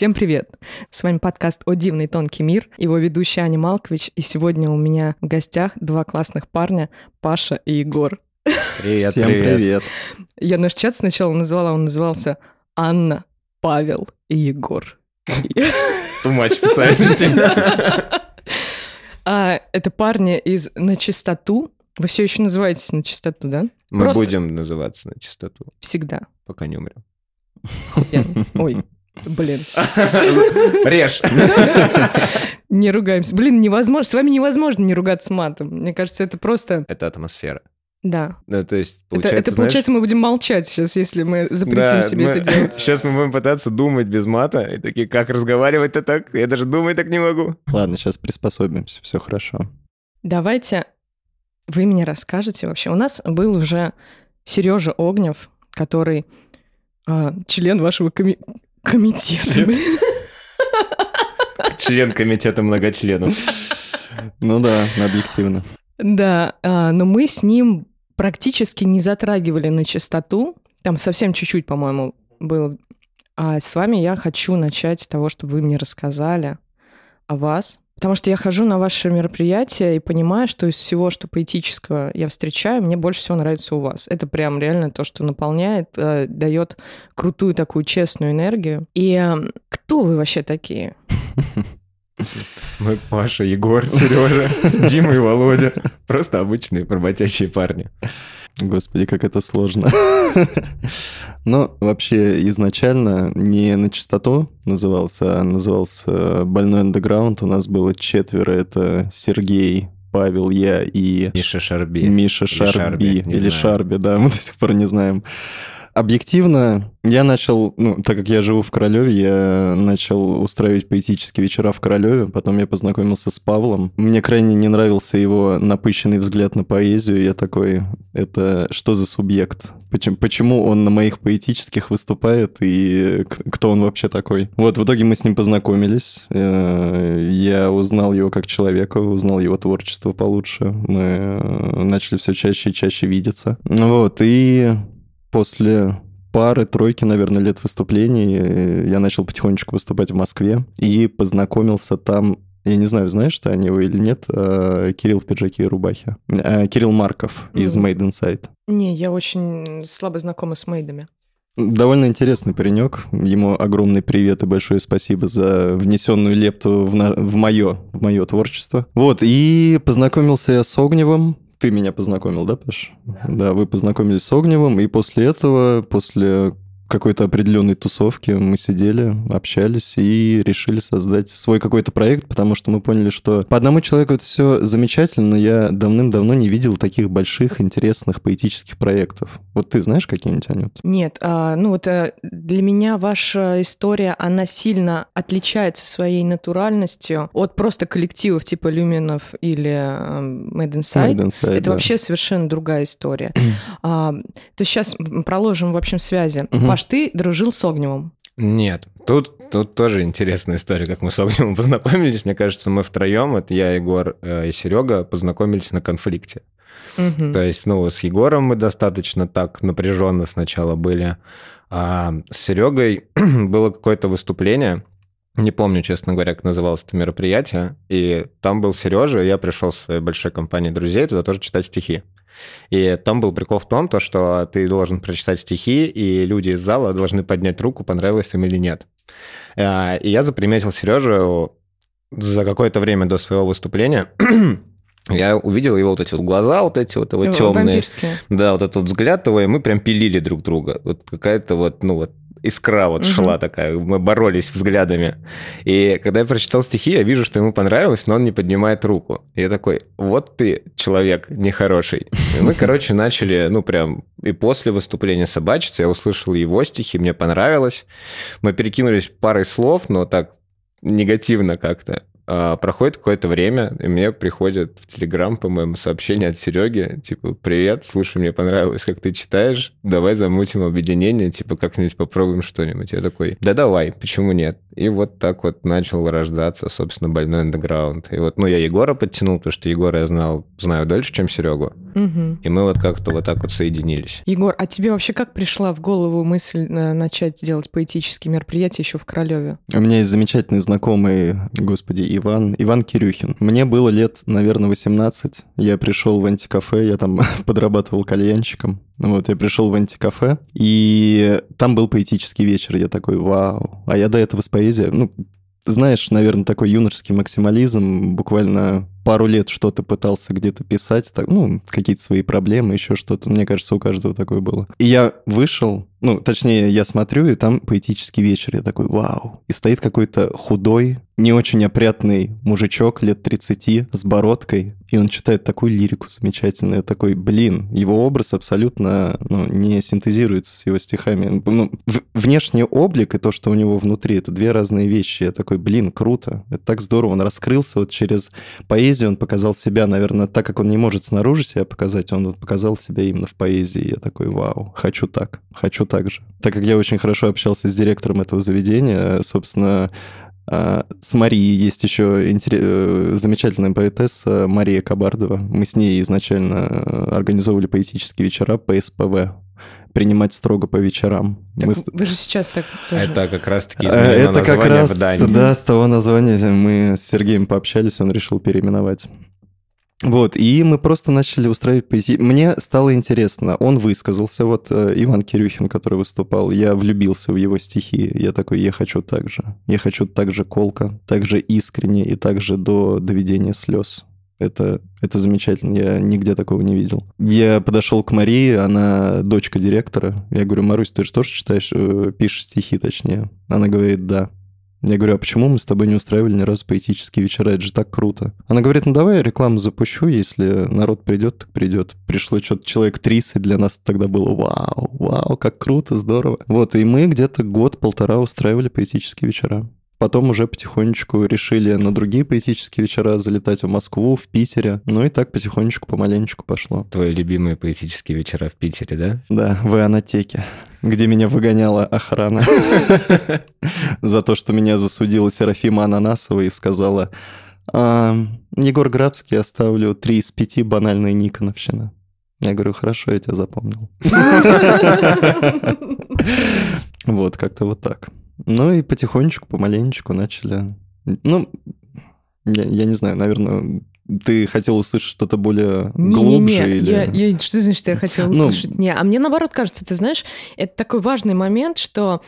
Всем привет! С вами подкаст «О дивный тонкий мир», его ведущая Аня Малкович, и сегодня у меня в гостях два классных парня, Паша и Егор. Привет, Всем привет. привет. Я наш чат сначала назвала, он назывался Анна, Павел и Егор. Тумач специальности. А, это парни из «На чистоту». Вы все еще называетесь «На чистоту», да? Мы Просто- будем называться на чистоту, Всегда. пока не умрем. Я- Ой, блин. Режь. Не ругаемся. Блин, невозможно. С вами невозможно не ругаться матом. Мне кажется, это просто... Это атмосфера. Да. Ну, то есть, Это, получается, это знаешь, получается, мы будем молчать сейчас, если мы запретим да, себе мы- это делать. Сейчас мы будем пытаться думать без мата. И такие, как разговаривать-то так? Я даже думать так не могу. Ладно, сейчас приспособимся, все хорошо. Давайте вы мне расскажете вообще. У нас был уже Сережа Огнев, который а, член вашего коми- комитета. Член? блин. Член комитета многочленов. Ну да, объективно. Да, а, но мы с ним практически не затрагивали на чистоту. Там совсем чуть-чуть, по-моему, было. А с вами я хочу начать с того, чтобы вы мне рассказали о вас. Потому что я хожу на ваши мероприятия и понимаю, что из всего, что поэтического я встречаю, мне больше всего нравится у вас. Это прям реально то, что наполняет, э, дает крутую такую честную энергию. И э, кто вы вообще такие? Мы Паша, Егор, Сережа, Дима и Володя. Просто обычные работящие парни. Господи, как это сложно. Но вообще изначально не на чистоту назывался, а назывался «Больной андеграунд». У нас было четверо. Это Сергей, Павел, я и Миша Шарби. Миша Шарби. Шарби, Или знаю. Шарби, да, мы до сих пор не знаем. Объективно, я начал, ну, так как я живу в Королеве, я начал устраивать поэтические вечера в Королеве, потом я познакомился с Павлом. Мне крайне не нравился его напыщенный взгляд на поэзию, я такой, это что за субъект? Почему, почему он на моих поэтических выступает и кто он вообще такой? Вот, в итоге мы с ним познакомились, э, я узнал его как человека, узнал его творчество получше, мы э, начали все чаще и чаще видеться. Вот, и после пары-тройки, наверное, лет выступлений э, я начал потихонечку выступать в Москве и познакомился там я не знаю, знаешь ты о него или нет, э, Кирилл в пиджаке и рубахе. Э, Кирилл Марков из. Made Inside. Не, я очень слабо знакома с мейдами. Довольно интересный паренек. Ему огромный привет и большое спасибо за внесенную лепту в, на- в мое, в мое творчество. Вот, и познакомился я с Огневым. Ты меня познакомил, да, Паш? Да. вы познакомились с Огневым, и после этого, после какой-то определенной тусовки мы сидели, общались и решили создать свой какой-то проект, потому что мы поняли, что по одному человеку это все замечательно, но я давным-давно не видел таких больших, интересных поэтических проектов. Вот ты знаешь какие-нибудь, Анют? Нет, а, ну вот э, для меня ваша история, она сильно отличается своей натуральностью от просто коллективов типа Люминов или э, Made Inside. Made Inside, Это да. вообще совершенно другая история. А, то сейчас проложим, в общем, связи. Паш, ты дружил с Огневым. Нет, тут, тут тоже интересная история, как мы с Огневым познакомились. Мне кажется, мы втроем, это я, Егор э, и Серега, познакомились на конфликте. Мгм. То есть, ну, с Егором мы достаточно так напряженно сначала были, а с Серегой было какое-то выступление, не помню, честно говоря, как называлось это мероприятие, и там был Сережа, и я пришел с своей большой компанией друзей туда тоже читать стихи. И там был прикол в том, то, что ты должен прочитать стихи, и люди из зала должны поднять руку, понравилось им или нет. А, И я заприметил Сережу за какое-то время до своего выступления. Я увидел его вот эти вот глаза, вот эти вот его темные. Вампирские. Да, вот этот вот взгляд его, и мы прям пилили друг друга. Вот какая-то вот, ну вот, искра вот Мгм. шла такая, мы боролись взглядами. И когда я прочитал стихи, я вижу, что ему понравилось, но он не поднимает руку. И я такой, вот ты человек нехороший. И мы, короче, начали, ну прям, и после выступления собачиться, я услышал его стихи, мне понравилось. Мы перекинулись парой слов, но так негативно как-то. А, проходит какое-то время, и мне приходит в Телеграм, по-моему, сообщение от Сереги, типа, привет, слушай, мне понравилось, как ты читаешь, давай замутим объединение, типа, как-нибудь попробуем что-нибудь. Я такой, да давай, почему нет? И вот так вот начал рождаться, собственно, больной андеграунд. И вот, ну, я Егора подтянул, потому что Егора я знал, знаю дольше, чем Серегу. Мгм. И мы вот как-то вот так вот соединились. Егор, а тебе вообще как пришла в голову мысль э, начать делать поэтические мероприятия еще в Королеве? У меня есть замечательный знакомый, господи, Иван, Иван Кирюхин. Мне было лет, наверное, 18. Я пришел в антикафе, я там подрабатывал кальянщиком. Вот, я пришел в антикафе, и там был поэтический вечер. Я такой, вау. А я до этого с поэзией, ну, знаешь, наверное, такой юношеский максимализм, буквально пару лет что-то пытался где-то писать, так, ну, какие-то свои проблемы, еще что-то. Мне кажется, у каждого такое было. И я вышел, ну, точнее, я смотрю, и там поэтический вечер. Я такой, вау. И стоит какой-то худой, не очень опрятный мужичок лет 30 с бородкой, и он читает такую лирику замечательную. Такой, блин, его образ абсолютно ну, не синтезируется с его стихами. Ну, внешний облик и то, что у него внутри, это две разные вещи. Я такой, блин, круто. Это так здорово. Он раскрылся вот через поэзию, он показал себя, наверное, так как он не может снаружи себя показать, он вот показал себя именно в поэзии. Я такой, вау, хочу так, хочу так же. Так как я очень хорошо общался с директором этого заведения, собственно, с Марией есть еще интере- э, замечательная поэтесса Мария Кабардова. Мы с ней изначально э, организовывали поэтические вечера по СПВ. Принимать строго по вечерам. Так Мы Вы же сейчас так А тоже. Это как раз-таки Э, Это как раз, да, с того названия мы с Сергеем пообщались, он решил переименовать. Вот, и мы просто начали устраивать поэзи... Мне стало интересно. Он высказался, вот э, Иван Кирюхин, который выступал, я влюбился в его стихи. Я такой, я хочу так же. Я хочу так же колко, так же искренне и так же до доведения слез. Это, это замечательно, я нигде такого не видел. Я подошел к Марии, она дочка директора. Я говорю, Марусь, ты же тоже читаешь, э, пишешь стихи, точнее? Она говорит, да. Я говорю, а почему мы с тобой не устраивали ни разу поэтические вечера? Это же так круто. Она говорит, ну давай я рекламу запущу, если народ придет, так придет. Пришло что-то человек 30, для нас тогда было вау, вау, как круто, здорово. Вот, и мы где-то год-полтора устраивали поэтические вечера. Потом уже потихонечку решили на другие поэтические вечера залетать в Москву, в Питере. Ну и так потихонечку, помаленечку пошло. Твои любимые поэтические вечера в Питере, да? Да, в Ионотеке, где меня выгоняла охрана за то, что меня засудила Серафима Ананасова и сказала, «А, Егор Грабский, оставлю три из пяти банальная Никоновщина. Я говорю, хорошо, я тебя запомнил. Вот, как-то вот так. Ну и потихонечку, помаленечку начали... Ну, я, я не знаю, наверное, ты хотел услышать что-то более глубже Не-не-не, или... я, я- что значит, я хотела Ну, услышать? Не, а мне наоборот кажется, ты знаешь, это такой важный момент, что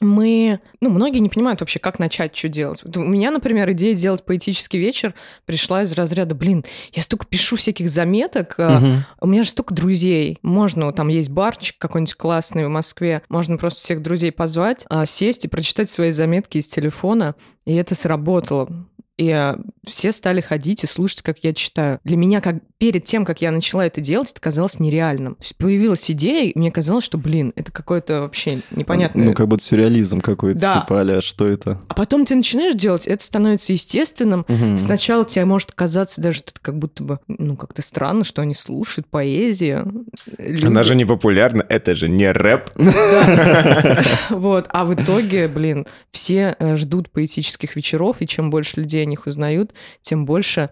мы, ну, многие не понимают вообще, как начать, что делать. Вот у меня, например, идея делать поэтический вечер пришла из разряда, блин, я столько пишу всяких заметок, Мгм. у меня же столько друзей. Можно, там есть барчик какой-нибудь классный в Москве, можно просто всех друзей позвать, а, сесть и прочитать свои заметки из телефона, и это сработало. И а, все стали ходить и слушать, как я читаю. Для меня, как перед тем, как я начала это делать, это казалось нереальным. То есть появилась идея, и мне казалось, что, блин, это какое-то вообще непонятное. Ну, как будто сюрреализм какой-то, Да. типа, а что это? А потом ты начинаешь делать, это становится естественным. Мгм. Сначала тебе может казаться даже, что это как будто бы, ну, как-то странно, что они слушают поэзию. Люди- Она же не популярна, это же не рэп. Вот, а в итоге, блин, все э, ждут поэтических вечеров, и чем больше людей о них узнают, тем больше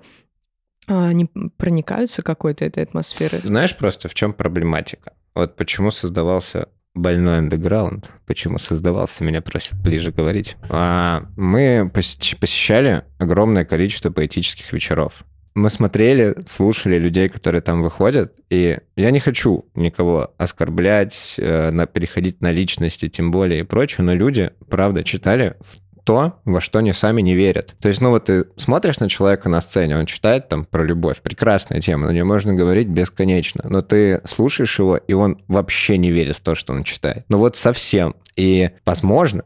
они проникаются какой-то этой атмосферой. Знаешь просто, в чем проблематика? Вот почему создавался больной андеграунд, почему создавался, меня просят ближе говорить. А, мы посещ- посещали огромное количество поэтических вечеров. Мы смотрели, слушали людей, которые там выходят, и я не хочу никого оскорблять, э, переходить на личности, тем более и прочее, но люди, правда, читали в то, во что они сами не верят. То есть, ну вот ты смотришь на человека на сцене, он читает там про любовь, прекрасная тема, на нее можно говорить бесконечно, но ты слушаешь его, и он вообще не верит в то, что он читает. Ну вот совсем. И, возможно,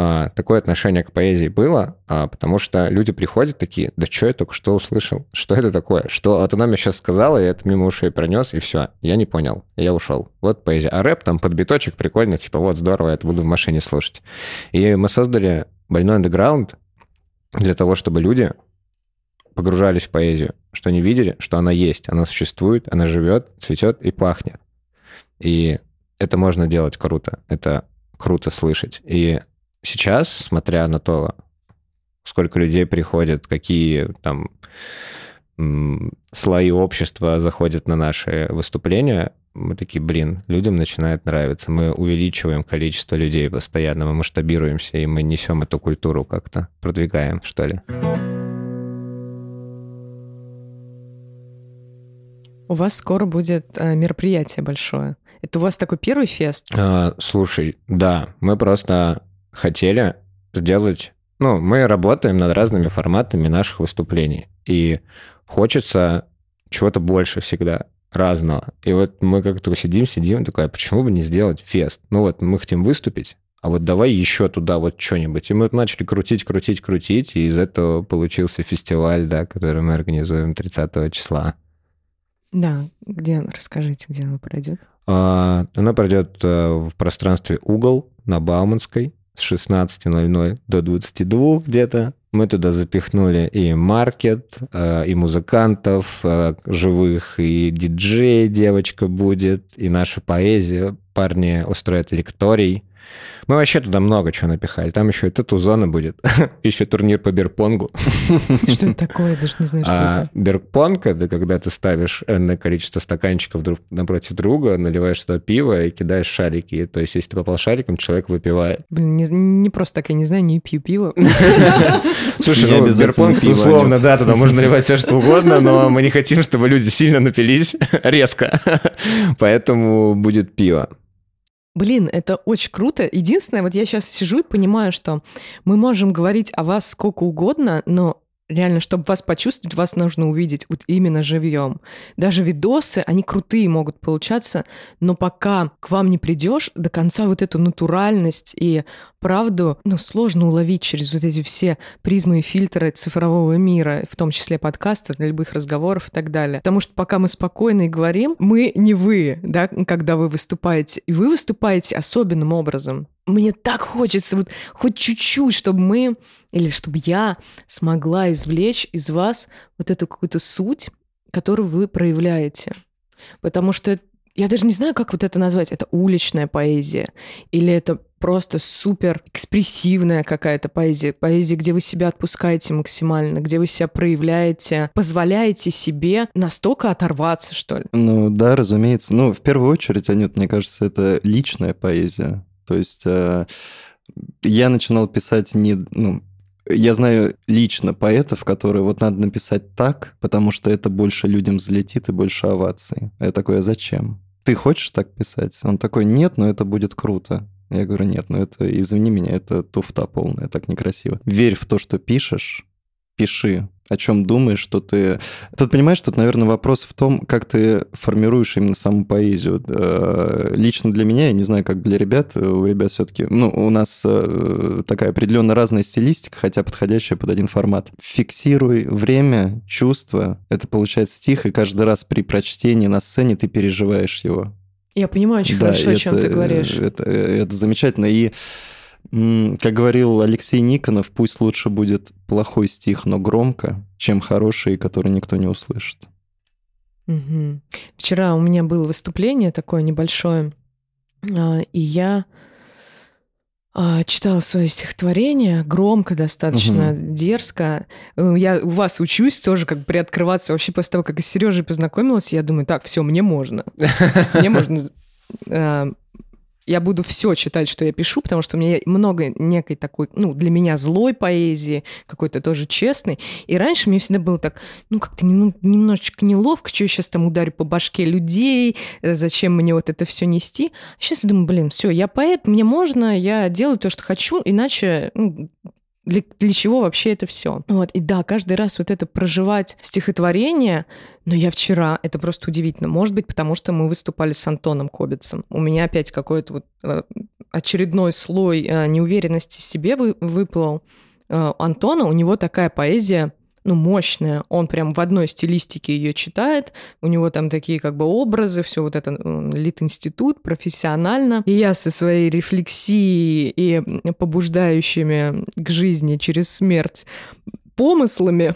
а, такое отношение к поэзии было, а, потому что люди приходят такие, да что я только что услышал? Что это такое? Что вот она мне сейчас сказала, я это мимо ушей пронес, и все, я не понял, я ушел. Вот поэзия. А рэп там под биточек прикольно, типа вот здорово, я это буду в машине слушать. И мы создали больной андеграунд, для того, чтобы люди погружались в поэзию, что они видели, что она есть, она существует, она живет, цветет и пахнет. И это можно делать круто, это круто слышать. И сейчас, смотря на то, сколько людей приходят, какие там слои общества заходят на наши выступления, мы такие, блин, людям начинает нравиться. Мы увеличиваем количество людей постоянно, мы масштабируемся, и мы несем эту культуру как-то, продвигаем, что ли. У вас скоро будет э, мероприятие большое. Это у вас такой первый фест? А, слушай, да, мы просто хотели сделать... Ну, мы работаем над разными форматами наших выступлений. И хочется чего-то больше всегда разного. И вот мы как-то сидим, сидим, такой, а почему бы не сделать фест? Ну вот мы хотим выступить, а вот давай еще туда вот что-нибудь. И мы начали крутить, крутить, крутить, и из этого получился фестиваль, да, который мы организуем 30 числа. Да, где, расскажите, где она пройдет? А, она пройдет э, в пространстве «Угол» на Бауманской с 16.00 до 22 где-то. Мы туда запихнули и маркет, э, и музыкантов э, живых, и диджей девочка будет, и наша поэзия. Парни устроят лекторий. Мы вообще туда много чего напихали. Там еще и тату-зона будет. еще турнир по берпонгу. Что это такое? Я даже не знаю, что а это. Берпонг — это когда ты ставишь энное количество стаканчиков друг напротив друга, наливаешь туда пиво и кидаешь шарики. То есть, если ты попал шариком, человек выпивает. Блин, не, не просто так, я не знаю, не пью пиво. Слушай, ну, берпонг, условно, да, туда можно наливать все, что угодно, но мы не хотим, чтобы люди сильно напились резко. Поэтому будет пиво. Блин, это очень круто. Единственное, вот я сейчас сижу и понимаю, что мы можем говорить о вас сколько угодно, но реально, чтобы вас почувствовать, вас нужно увидеть вот именно живьем. Даже видосы, они крутые могут получаться, но пока к вам не придешь до конца вот эту натуральность и правду, ну, сложно уловить через вот эти все призмы и фильтры цифрового мира, в том числе подкаста, для любых разговоров и так далее. Потому что пока мы спокойно и говорим, мы не вы, да, когда вы выступаете. И вы выступаете особенным образом мне так хочется вот хоть чуть-чуть, чтобы мы или чтобы я смогла извлечь из вас вот эту какую-то суть, которую вы проявляете. Потому что я даже не знаю, как вот это назвать. Это уличная поэзия или это просто супер экспрессивная какая-то поэзия. Поэзия, где вы себя отпускаете максимально, где вы себя проявляете, позволяете себе настолько оторваться, что ли. Ну да, разумеется. Ну, в первую очередь, Анют, мне кажется, это личная поэзия. То есть э, я начинал писать не... Ну, я знаю лично поэтов, которые вот надо написать так, потому что это больше людям взлетит и больше оваций. Я такой, а зачем? Ты хочешь так писать? Он такой, нет, но это будет круто. Я говорю, нет, ну это, извини меня, это туфта полная, так некрасиво. Верь в то, что пишешь, пиши, о чем думаешь, что ты... Тут, понимаешь, тут, наверное, вопрос в том, как ты формируешь именно саму поэзию. Э, лично для меня, я не знаю, как для ребят, у ребят все-таки... Ну, у нас э, такая определенно разная стилистика, хотя подходящая под один формат. Фиксируй время, чувство. Это получается стих, и каждый раз при прочтении на сцене ты переживаешь его. Я понимаю очень да, хорошо, о чем ты говоришь. Это, это замечательно. И как говорил Алексей Никонов, пусть лучше будет плохой стих, но громко, чем хороший, который никто не услышит. Угу. Вчера у меня было выступление такое небольшое, а, и я читала свое стихотворение громко, достаточно угу. дерзко. Э, я у вас учусь тоже как приоткрываться. Вообще после того, как я с Сережей познакомилась, я думаю, так, все, мне можно. Мне можно а, я буду все читать, что я пишу, потому что у меня много некой такой, ну, для меня злой поэзии, какой-то тоже честной. И раньше мне всегда было так, ну, как-то ну, немножечко неловко, что я сейчас там ударю по башке людей, э, зачем мне вот это все нести. А сейчас я думаю, блин, все, я поэт, мне можно, я делаю то, что хочу, иначе ну, для, для чего вообще это все. Вот, и да, каждый раз вот это проживать стихотворение, но я вчера, это просто удивительно, может быть, потому что мы выступали с Антоном Кобицем. У меня опять какой-то вот э, очередной слой э, неуверенности в себе вы, выплыл. Э, Антона, у него такая поэзия ну, мощная. Он прям в одной стилистике ее читает. У него там такие как бы образы, все вот это лит-институт, профессионально. И я со своей рефлексией и побуждающими к жизни через смерть помыслами,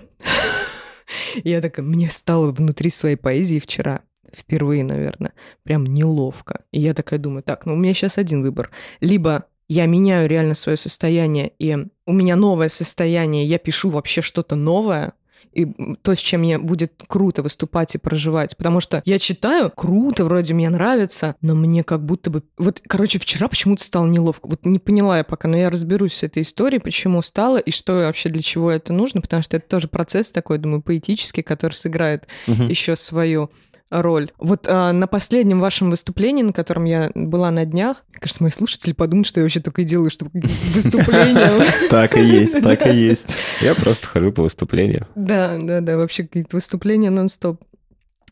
я такая, мне стало внутри своей поэзии вчера впервые, наверное, прям неловко. И я такая думаю, так, ну у меня сейчас один выбор. Либо я меняю реально свое состояние, и у меня новое состояние, я пишу вообще что-то новое, и то, с чем мне будет круто выступать и проживать. Потому что я читаю, круто, вроде мне нравится, но мне как будто бы... Вот, короче, вчера почему-то стало неловко. Вот не поняла я пока, но я разберусь с этой историей, почему стало и что вообще для чего это нужно, потому что это тоже процесс такой, думаю, поэтический, который сыграет угу. еще свою роль. Вот а, на последнем вашем выступлении, на котором я была на днях, мне кажется, мои слушатели подумают, что я вообще только и делаю, что выступления. Так и есть, так и есть. Я просто хожу по выступлениям. Да, да, да, вообще какие-то выступления нон-стоп.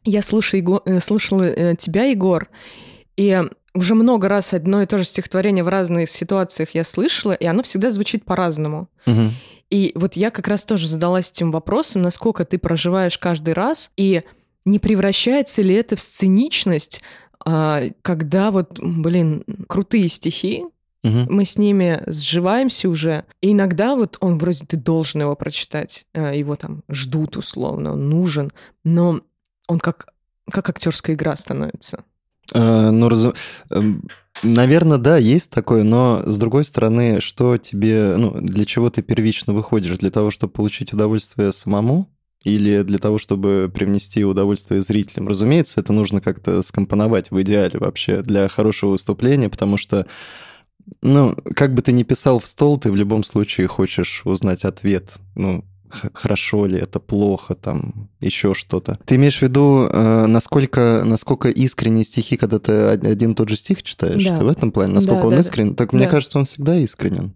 Я слушала, э, слушала э, тебя, Егор, и уже много раз одно и то же стихотворение в разных ситуациях я слышала, и оно всегда звучит по-разному. И вот я как раз тоже задалась этим вопросом, насколько ты проживаешь каждый раз, и не превращается ли это в сценичность, а, когда вот, блин, крутые стихи, Угу. Мы с ними сживаемся уже. И иногда вот он вроде ты должен его прочитать, а, его там ждут условно, он нужен, но он как, как актерская игра становится. А, ну, раз... Эм, наверное, да, есть такое, но с другой стороны, что тебе, ну, для чего ты первично выходишь? Для того, чтобы получить удовольствие самому? Или для того, чтобы привнести удовольствие зрителям. Разумеется, это нужно как-то скомпоновать в идеале вообще для хорошего выступления, потому что ну, как бы ты ни писал в стол, ты в любом случае хочешь узнать ответ. Ну, хорошо ли это, плохо, там, еще что-то. Ты имеешь в виду, э, насколько, насколько искренние стихи, когда ты один и тот же стих читаешь? Да. Ты в этом плане? Насколько да, он да, искренен? Так да. мне кажется, он всегда искренен.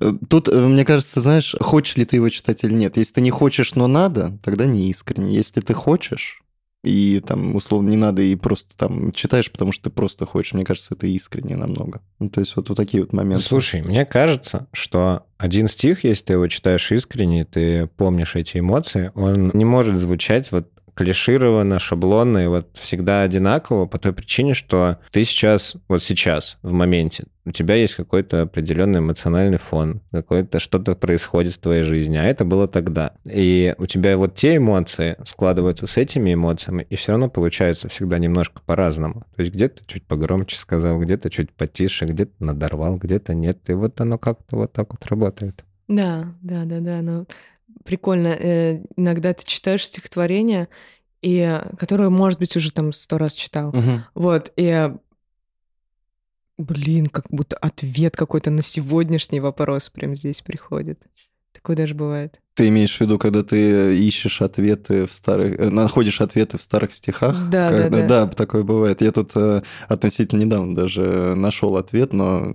Э, тут, э, мне кажется, знаешь, хочешь ли ты его читать или нет. Если ты не хочешь, но надо, тогда не искренне. Если ты хочешь, и там, условно, не надо, и просто там читаешь, потому что ты просто хочешь. Мне кажется, это искренне намного. Ну, то есть вот, вот такие вот моменты. Слушай, мне кажется, что один стих, если ты его читаешь искренне, ты помнишь эти эмоции, он не может звучать вот клишировано, шаблонно и вот всегда одинаково по той причине, что ты сейчас, вот сейчас, в моменте, у тебя есть какой-то определенный эмоциональный фон, какое-то что-то происходит в твоей жизни, а это было тогда. И у тебя вот те эмоции складываются с этими эмоциями, и все равно получается всегда немножко по-разному. То есть где-то чуть погромче сказал, где-то чуть потише, где-то надорвал, где-то нет. И вот оно как-то вот так вот работает. Да, да, да, да. Но прикольно. Э, иногда ты читаешь стихотворение, и которое, может быть, уже там сто раз читал. Угу. Вот, и блин, как будто ответ какой-то на сегодняшний вопрос прям здесь приходит. Такое даже бывает. Ты имеешь в виду, когда ты ищешь ответы в старых, э, находишь ответы в старых стихах? Да, когда, да, да. Да, такое бывает. Я тут э, относительно недавно даже нашел ответ, но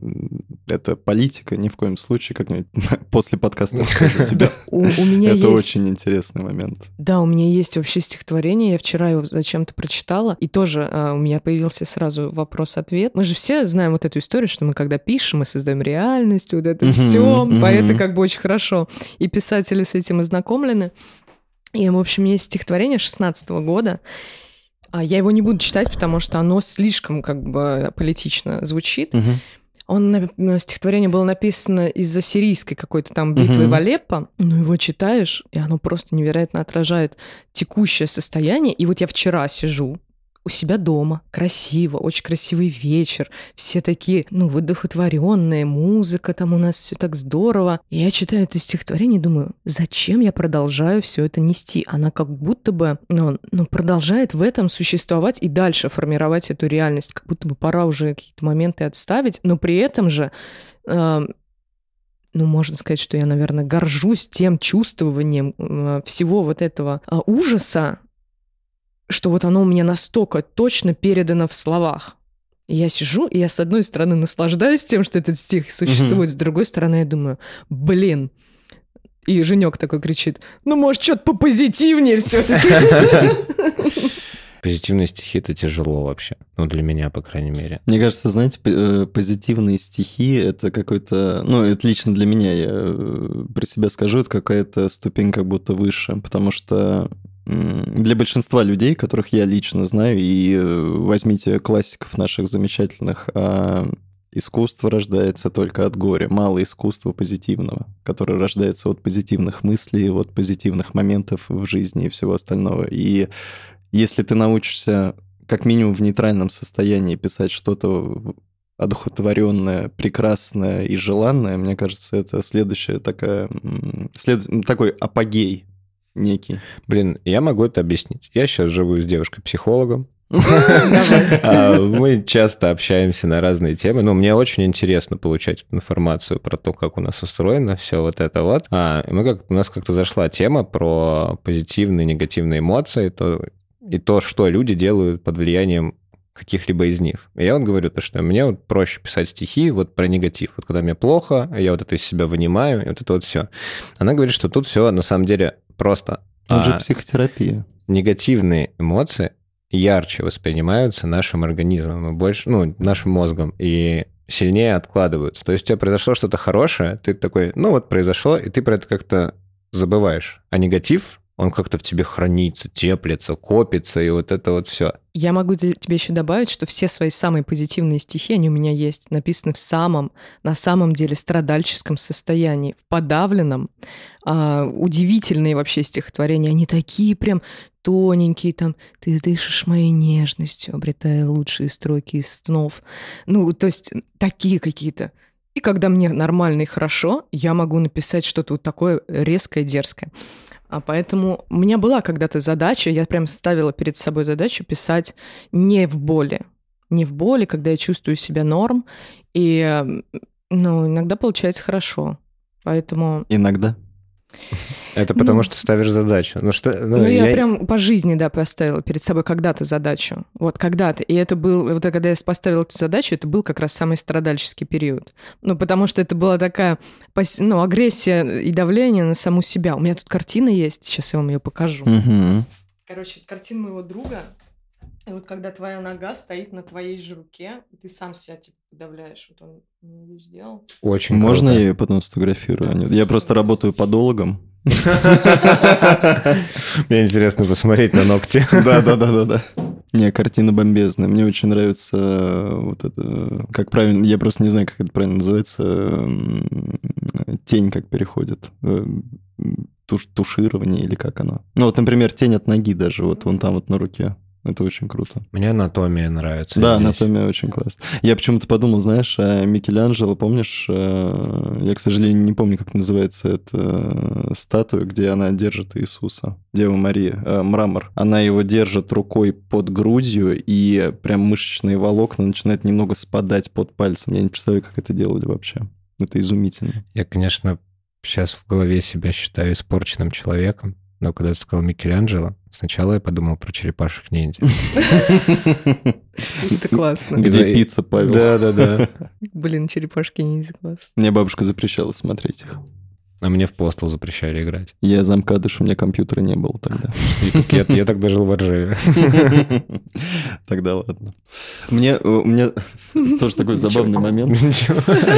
это политика, ни в коем случае, как-нибудь после подкаста расскажу тебе. У меня Это очень интересный момент. Да, у меня есть вообще стихотворение, я вчера его зачем-то прочитала, и тоже а, у меня появился сразу вопрос-ответ. Мы же все знаем вот эту историю, что мы когда пишем, мы создаем реальность, вот это все, поэты как бы очень хорошо. И писатели с этим ознакомлены. И, в общем, есть стихотворение 16 года. А я его не буду читать, потому что оно слишком как бы политично звучит. Угу. Он, стихотворение было написано из-за сирийской какой-то там битвы угу. в Алеппо. Но его читаешь, и оно просто невероятно отражает текущее состояние. И вот я вчера сижу, у себя дома, красиво, очень красивый вечер, все такие, ну, выдохотворенные, музыка там у нас все так здорово. И я читаю это стихотворение и думаю, зачем я продолжаю все это нести? Она как будто бы, ну, ну, продолжает в этом существовать и дальше формировать эту реальность, как будто бы пора уже какие-то моменты отставить, но при этом же э, ну, можно сказать, что я, наверное, горжусь тем чувствованием э, всего вот этого э, ужаса, что вот оно у меня настолько точно передано в словах. И я сижу, и я с одной стороны наслаждаюсь тем, что этот стих существует, mm-hmm. с другой стороны я думаю, блин, и Женек такой кричит, ну, может, что-то попозитивнее все-таки. позитивные стихи это тяжело вообще. Ну, для меня, по крайней мере. Мне кажется, знаете, э, позитивные стихи это какой-то. Ну, это лично для меня, я э, про себя скажу, это какая-то ступень как будто выше. Потому что для большинства людей, которых я лично знаю, и э, возьмите классиков наших замечательных, а, искусство рождается только от горя. Мало искусства позитивного, которое рождается от позитивных мыслей, от позитивных моментов в жизни и всего остального. И если ты научишься как минимум в нейтральном состоянии писать что-то одухотворенное, прекрасное и желанное, мне кажется, это следующая такая, след, такой апогей некий. Блин, я могу это объяснить. Я сейчас живу с девушкой-психологом. А, мы часто общаемся на разные темы. Ну, мне очень интересно получать информацию про то, как у нас устроено все вот это вот. А мы как у нас как-то зашла тема про позитивные, негативные эмоции, то и то, что люди делают под влиянием каких-либо из них. И я вот говорю, то, что мне вот проще писать стихи вот про негатив. Вот когда мне плохо, я вот это из себя вынимаю, и вот это вот все. Она говорит, что тут все на самом деле просто... Это а, же психотерапия. Негативные эмоции ярче воспринимаются нашим организмом и больше, ну, нашим мозгом, и сильнее откладываются. То есть у тебя произошло что-то хорошее, ты такой, ну вот произошло, и ты про это как-то забываешь. А негатив, он как-то в тебе хранится, теплится, копится, и вот это вот все. Я могу тебе еще добавить, что все свои самые позитивные стихи, они у меня есть, написаны в самом, на самом деле, страдальческом состоянии, в подавленном. А, удивительные вообще стихотворения, они такие прям тоненькие, там, ты дышишь моей нежностью, обретая лучшие строки из снов. Ну, то есть такие какие-то. И когда мне нормально и хорошо, я могу написать что-то вот такое резкое, дерзкое. А поэтому у меня была когда-то задача, я прям ставила перед собой задачу писать не в боли. Не в боли, когда я чувствую себя норм. И, ну, иногда получается хорошо. Поэтому... Иногда? Это потому, ну, что ставишь задачу. Ну, что, ну, ну я, я прям по жизни, да, поставила перед собой когда-то задачу. Вот когда-то. И это был, вот когда я поставила эту задачу, это был как раз самый страдальческий период. Ну, потому что это была такая, ну, агрессия и давление на саму себя. У меня тут картина есть, сейчас я вам ее покажу. Угу. Короче, картина моего друга. И вот когда твоя нога стоит на твоей же руке, и ты сам себя типа подавляешь, вот он ее сделал. Очень Можно круто. я ее потом сфотографирую? Да, я просто работаю подологом. Мне интересно посмотреть на ногти. Да, да, да, да, да. Не, картина бомбезная. Мне очень нравится э, вот это, как правильно, я просто не знаю, как это правильно называется, тень как переходит, э, туш, туширование или как оно. Ну вот, например, тень от ноги даже, вот вон там вот на руке. Это очень круто. Мне анатомия нравится. Да, здесь. анатомия очень классно. Я почему-то подумал, знаешь, а Микеланджело, помнишь, э, я, к сожалению, не помню, как называется эта э, статуя, где она держит Иисуса, Дева Мария, э, мрамор. Она его держит рукой под грудью, и прям мышечные волокна начинают немного спадать под пальцем. Я не представляю, как это делали вообще. Это изумительно. Я, конечно, сейчас в голове себя считаю испорченным человеком, но когда ты сказал Микеланджело, сначала я подумал про черепашек ниндзя. Это классно. Где пицца, Павел? Да-да-да. Блин, черепашки ниндзя класс. Мне бабушка запрещала смотреть их. А мне в постел запрещали играть. Я замкадыш, у меня компьютера не было тогда. Я, я тогда жил в Ржеве. Тогда ладно. Мне, у меня тоже такой забавный момент.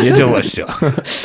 Я делал все.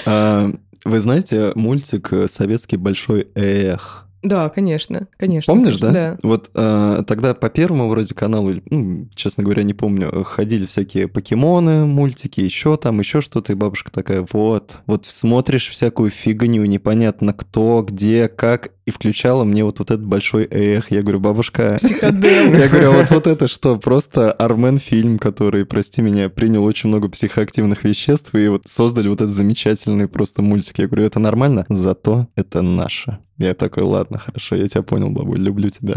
А, вы знаете мультик «Советский большой эх»? Да, конечно, конечно. Помнишь, конечно, да? да? Вот э, тогда по первому вроде каналу, ну, честно говоря, не помню, ходили всякие покемоны, мультики, еще там, еще что-то, и бабушка такая, вот, вот смотришь всякую фигню, непонятно кто, где, как, и включала мне вот, вот этот большой эх. Я говорю, бабушка... Психодел. Я говорю, а вот, вот это что? Просто Армен фильм, который, прости меня, принял очень много психоактивных веществ, и вот создали вот этот замечательный просто мультик. Я говорю, это нормально? Зато это наше. Я такой, ладно, хорошо, я тебя понял, бабуль, люблю тебя.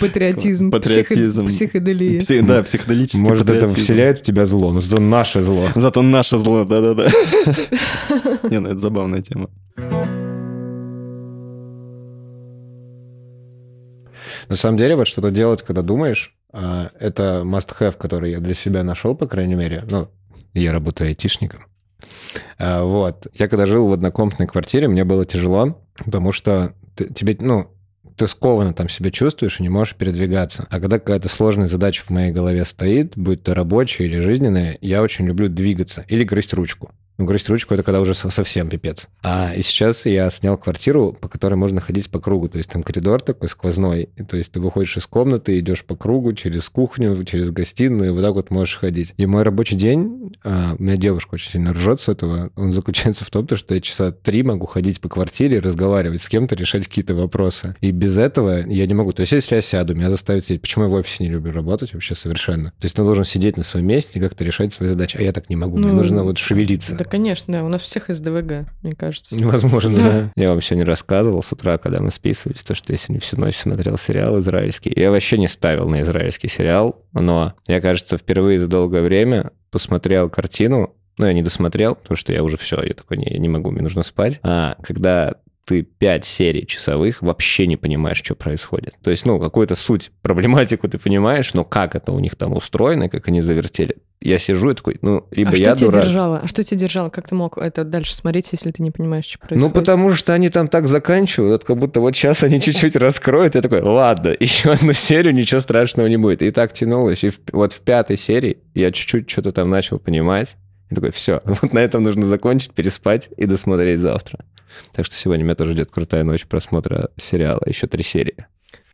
Патриотизм. Патриотизм. Психоделия. Пси, да, психоделический Может, это вселяет в тебя зло, но зато наше зло. Зато наше зло, да-да-да. Не, ну это забавная тема. На самом деле, вот что-то делать, когда думаешь, а, это must-have, который я для себя нашел, по крайней мере. Ну, я работаю айтишником. А, вот. Я когда жил в однокомнатной квартире, мне было тяжело, потому что тебе, ну, ты скованно там себя чувствуешь и не можешь передвигаться. А когда какая-то сложная задача в моей голове стоит, будь то рабочая или жизненная, я очень люблю двигаться или грызть ручку. Ну, грызть ручку — это когда уже совсем пипец. А и сейчас я снял квартиру, по которой можно ходить по кругу. То есть там коридор такой сквозной. И, то есть ты выходишь из комнаты, идешь по кругу через кухню, через гостиную, и вот так вот можешь ходить. И мой рабочий день, а, у меня девушка очень сильно ржет с этого, он заключается в том, что я часа три могу ходить по квартире, разговаривать с кем-то, решать какие-то вопросы. И без этого я не могу. То есть если я сяду, меня заставят сидеть. Почему я в офисе не люблю работать вообще совершенно? То есть ты должен сидеть на своем месте и как-то решать свои задачи. А я так не могу. Ну, Мне нужно вот шевелиться. Да, конечно, у нас всех СДВГ, мне кажется. Возможно, да. Я вам сегодня рассказывал с утра, когда мы списывались, то, что я сегодня всю ночь смотрел сериал израильский. Я вообще не ставил на израильский сериал, но я, кажется, впервые за долгое время посмотрел картину, ну, я не досмотрел, потому что я уже все, я такой, не, я не могу, мне нужно спать. А когда ты пять серий часовых вообще не понимаешь, что происходит. То есть, ну, какую-то суть, проблематику ты понимаешь, но как это у них там устроено, как они завертели. Я сижу и такой, ну, либо а я что дурак. тебя держало? А что тебя держало? Как ты мог это дальше смотреть, если ты не понимаешь, что происходит? Ну, потому что они там так заканчивают, как будто вот сейчас они чуть-чуть раскроют. Я такой, ладно, еще одну серию, ничего страшного не будет. И так тянулось. И вот в пятой серии я чуть-чуть что-то там начал понимать. И такой, все, вот на этом нужно закончить, переспать и досмотреть завтра. Так что сегодня меня тоже ждет крутая ночь просмотра сериала, еще три серии.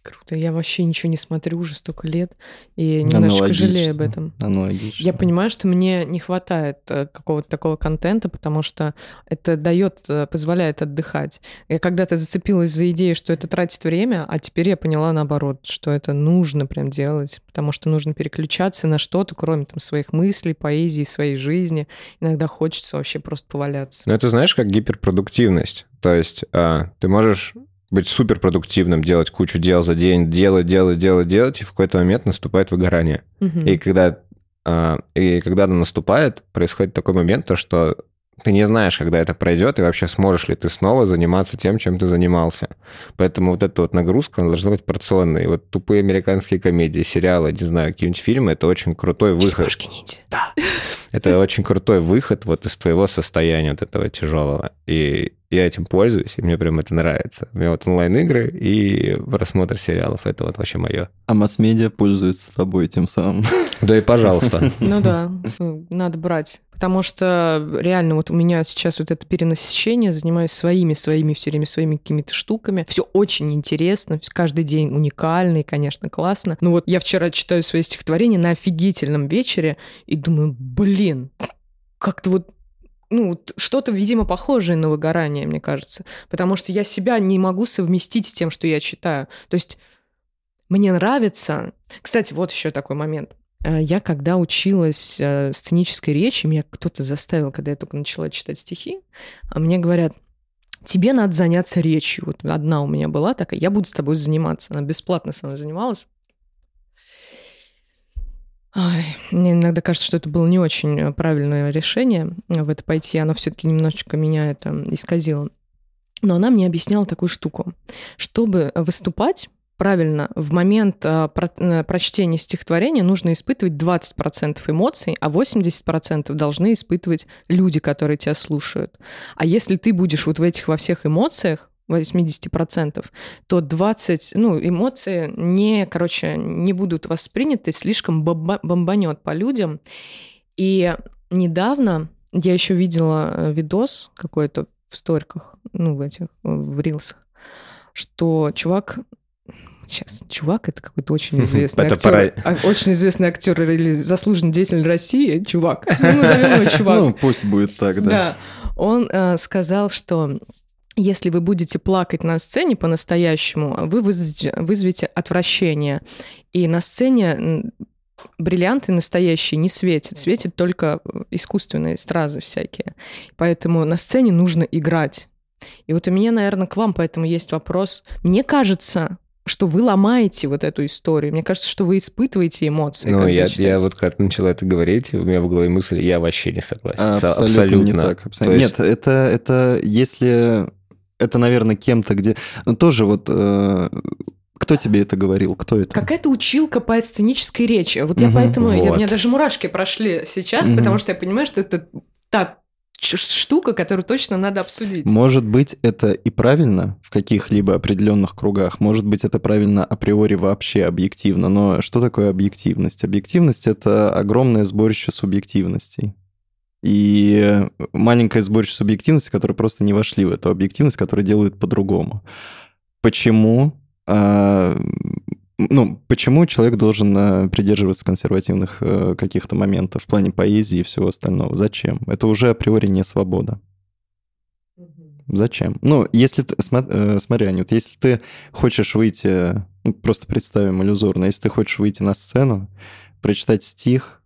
Круто. Я вообще ничего не смотрю уже столько лет и немножечко Аналогично. жалею об этом. Аналогично. Я понимаю, что мне не хватает э, какого-то такого контента, потому что это дает, э, позволяет отдыхать. Я когда-то зацепилась за идею, что это тратит время, а теперь я поняла наоборот, что это нужно прям делать, потому что нужно переключаться на что-то, кроме там своих мыслей, поэзии, своей жизни. Иногда хочется вообще просто поваляться. Ну, это знаешь, как гиперпродуктивность. То есть а, ты можешь быть суперпродуктивным, делать кучу дел за день, делать, делать, делать, делать, и в какой-то момент наступает выгорание. Угу. И когда э, и когда оно наступает, происходит такой момент, то что ты не знаешь, когда это пройдет, и вообще сможешь ли ты снова заниматься тем, чем ты занимался. Поэтому вот эта вот нагрузка, она должна быть порционной. И вот тупые американские комедии, сериалы, не знаю, какие-нибудь фильмы, это очень крутой выход. Да. Это очень крутой выход вот из твоего состояния вот этого тяжелого. И я этим пользуюсь, и мне прям это нравится. У меня вот онлайн-игры и просмотр сериалов, это вот вообще мое. А масс-медиа пользуется тобой тем самым. Да и пожалуйста. Ну да, надо брать. Потому что реально вот у меня сейчас вот это перенасыщение, занимаюсь своими, своими, все время своими какими-то штуками. Все очень интересно, каждый день уникальный, конечно, классно. Ну вот я вчера читаю свои стихотворения на офигительном вечере и думаю, блин, как-то вот ну, что-то, видимо, похожее на выгорание, мне кажется. Потому что я себя не могу совместить с тем, что я читаю. То есть мне нравится... Кстати, вот еще такой момент. Э, я когда училась э, сценической речи, меня кто-то заставил, когда я только начала читать стихи, а мне говорят, тебе надо заняться речью. Вот одна у меня была такая, я буду с тобой заниматься. Она бесплатно со мной занималась. Ай, мне иногда кажется, что это было не очень э, правильное решение э, в это пойти. Оно все-таки немножечко меня это исказило. Но она мне объясняла такую штуку. Чтобы выступать правильно, в момент э, прочтения стихотворения нужно испытывать 20% эмоций, а 80% должны испытывать люди, которые тебя слушают. А если ты будешь вот в этих во всех эмоциях, 80%, то 20, ну, эмоции не, короче, не будут восприняты, слишком бомба, бомбанет по людям. И недавно я еще видела э, видос какой-то в сториках, ну, в этих, в рилсах, что чувак Сейчас, чувак, это какой-то очень известный это актер. Пора... А, очень известный актер или заслуженный деятель России, чувак. Ну, назовем его чувак. Ну, пусть будет так, да. Да. Он э, сказал, что если вы будете плакать на сцене по-настоящему, вы вызовете, вызовете отвращение. И на сцене бриллианты настоящие не светят, светят только искусственные стразы всякие. Поэтому на сцене нужно играть. И вот у меня, наверное, к вам поэтому есть вопрос. Мне кажется, что вы ломаете вот эту историю. Мне кажется, что вы испытываете эмоции. Ну, я, я вот как начала это говорить, у меня в голове мысль, я вообще не согласен. А, абсолютно, абсолютно не так. Абсолютно. Есть... Нет, это, это если это, наверное, кем-то, где... Ну, тоже вот... Э, кто тебе это говорил? Кто это? Какая-то училка по сценической речи. Вот я угу, поэтому... Вот. Я, у меня даже мурашки прошли сейчас, угу. потому что я понимаю, что это та штука, которую точно надо обсудить. Может быть, это и правильно в каких-либо определенных кругах, может быть, это правильно априори вообще объективно, но что такое объективность? Объективность — это огромное сборище субъективностей. И маленькое сборище субъективности, которые просто не вошли в эту объективность, которые делают по-другому. Почему а, ну, почему человек должен э, придерживаться консервативных э, каких-то моментов в плане поэзии и всего остального? Зачем? Это уже априори не свобода. Зачем? Ну, если ты, э, смотри, Анют, если ты хочешь выйти, ну, просто представим иллюзорно, если ты хочешь выйти на сцену, прочитать стих,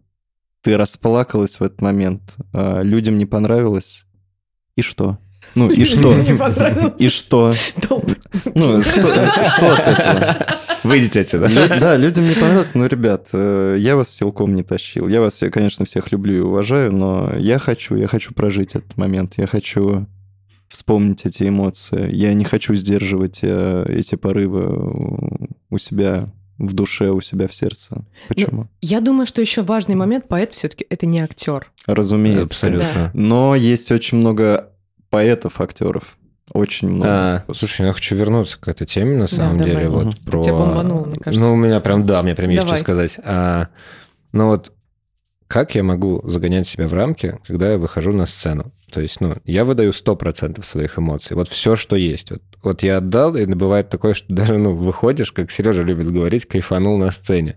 ты расплакалась в этот момент, а людям не понравилось, и что? Ну, и что? И что? Ну, что от этого? Выйдите отсюда. Да, людям не понравилось, но, ребят, э, я вас силком не тащил. Я вас, конечно, всех люблю и уважаю, но я хочу, я хочу прожить этот момент. Я хочу вспомнить эти эмоции. Я не хочу сдерживать э, эти порывы у себя в душе, у себя в сердце. Почему? Ну, я думаю, что еще важный момент, поэт все-таки это не актер. Разумеется. Абсолютно. Да. Но есть очень много поэтов, актеров. Очень много. А, слушай, я хочу вернуться к этой теме, на самом да, деле. Давай. Вот, угу. про... Тебя бомбанул, мне кажется. Ну, у меня прям, да, мне прям есть что сказать. А, ну вот, как я могу загонять себя в рамки, когда я выхожу на сцену? То есть, ну, я выдаю 100% своих эмоций. Вот все, что есть. Вот, вот я отдал, и бывает такое, что даже, ну, выходишь, как Сережа любит говорить, кайфанул на сцене.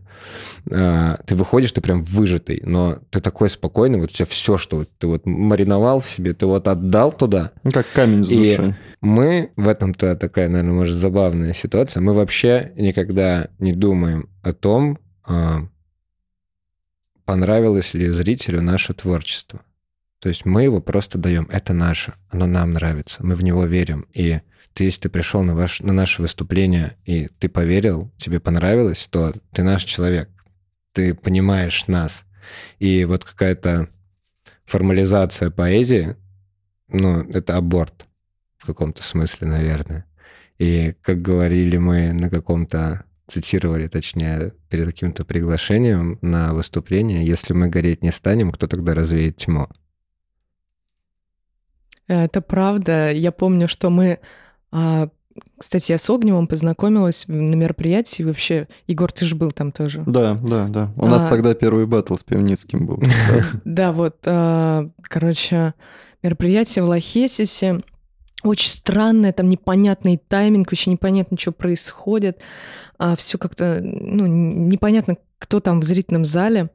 А, ты выходишь, ты прям выжатый, но ты такой спокойный, вот у тебя все, что вот, ты вот мариновал в себе, ты вот отдал туда. Ну, как камень с души. И мы, в этом-то такая, наверное, может, забавная ситуация, мы вообще никогда не думаем о том, а, понравилось ли зрителю наше творчество. То есть мы его просто даем, это наше, оно нам нравится, мы в него верим. И ты, если ты пришел на, ваш, на наше выступление, и ты поверил, тебе понравилось, то ты наш человек, ты понимаешь нас. И вот какая-то формализация поэзии, ну, это аборт в каком-то смысле, наверное. И как говорили мы на каком-то цитировали, точнее, перед каким-то приглашением на выступление, если мы гореть не станем, кто тогда развеет тьму? Это правда. Я помню, что мы... А, кстати, я с Огневым познакомилась на мероприятии. Вообще, Егор, ты же был там тоже. Да, да, да. У нас а. тогда первый батл с Пивницким был. Да, вот, а, короче, мероприятие в Лохесисе очень странное, там непонятный тайминг, вообще непонятно, что происходит. А все как-то, ну, непонятно, кто там в зрительном зале.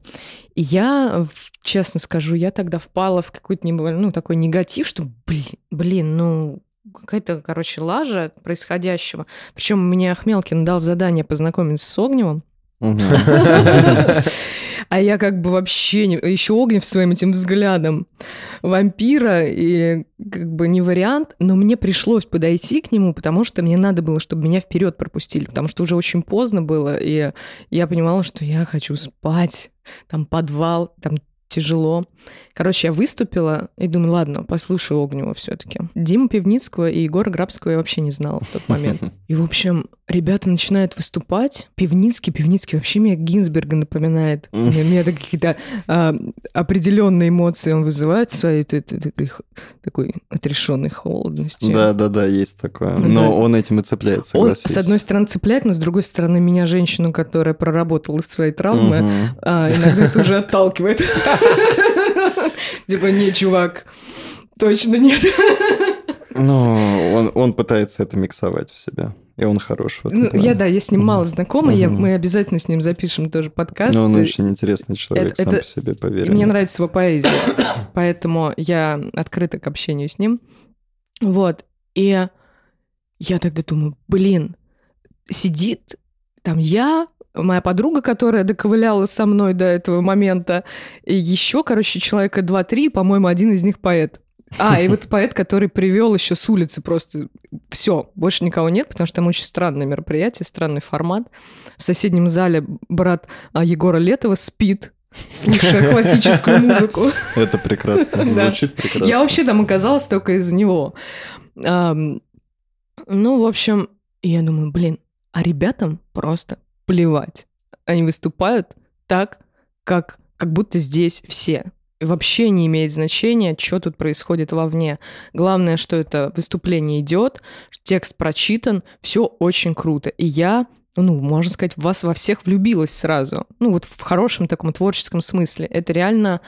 И я, честно скажу, я тогда впала в какой-то, ну, такой негатив, что, блин, блин ну, какая-то, короче, лажа происходящего. Причем мне Ахмелкин дал задание познакомиться с Огневым. А я как бы вообще не... Еще Огнев своим этим взглядом. Вампира, и как бы не вариант, но мне пришлось подойти к нему, потому что мне надо было, чтобы меня вперед пропустили, потому что уже очень поздно было, и я понимала, что я хочу спать, там подвал, там тяжело. Короче, я выступила и думаю, ладно, послушаю Огнева все-таки. Дима Пивницкого и Егора Грабского я вообще не знала в тот момент. И, в общем, ребята начинают выступать. Пивницкий, Пивницкий вообще меня Гинзберга напоминает. У меня какие-то а, определенные эмоции он вызывает своей такой отрешенной холодностью. Да, да, да, есть такое. Но он этим и цепляется. Он, с одной стороны, цепляет, но с другой стороны, меня, женщину, которая проработала свои травмы, а, иногда это уже отталкивает. Типа, не, чувак, точно нет. Ну, он, он пытается это миксовать в себя. И он хорош ну, Я, да, я с ним мало знакома, я, мы обязательно с ним запишем тоже подкаст. Но он очень интересный человек, это, сам это, по себе, поверь. Мне нравится его поэзия, поэтому я открыта к общению с ним. Вот, и я тогда думаю, блин, сидит там я, моя подруга, которая доковыляла со мной до этого момента, и еще, короче, человека два-три, по-моему, один из них поэт. А, и вот поэт, который привел еще с улицы просто все, больше никого нет, потому что там очень странное мероприятие, странный формат. В соседнем зале брат а, Егора Летова спит, слушая классическую музыку. Это прекрасно, звучит прекрасно. Я вообще там оказалась только из-за него. Ну, в общем, я думаю, блин, а ребятам просто плевать. Они выступают так, как, как будто здесь все. вообще не имеет значения, что тут происходит вовне. Главное, что это выступление идет, текст прочитан, все очень круто. И я ну, можно сказать, в вас во всех влюбилась сразу. Ну, вот в хорошем таком творческом смысле. Это реально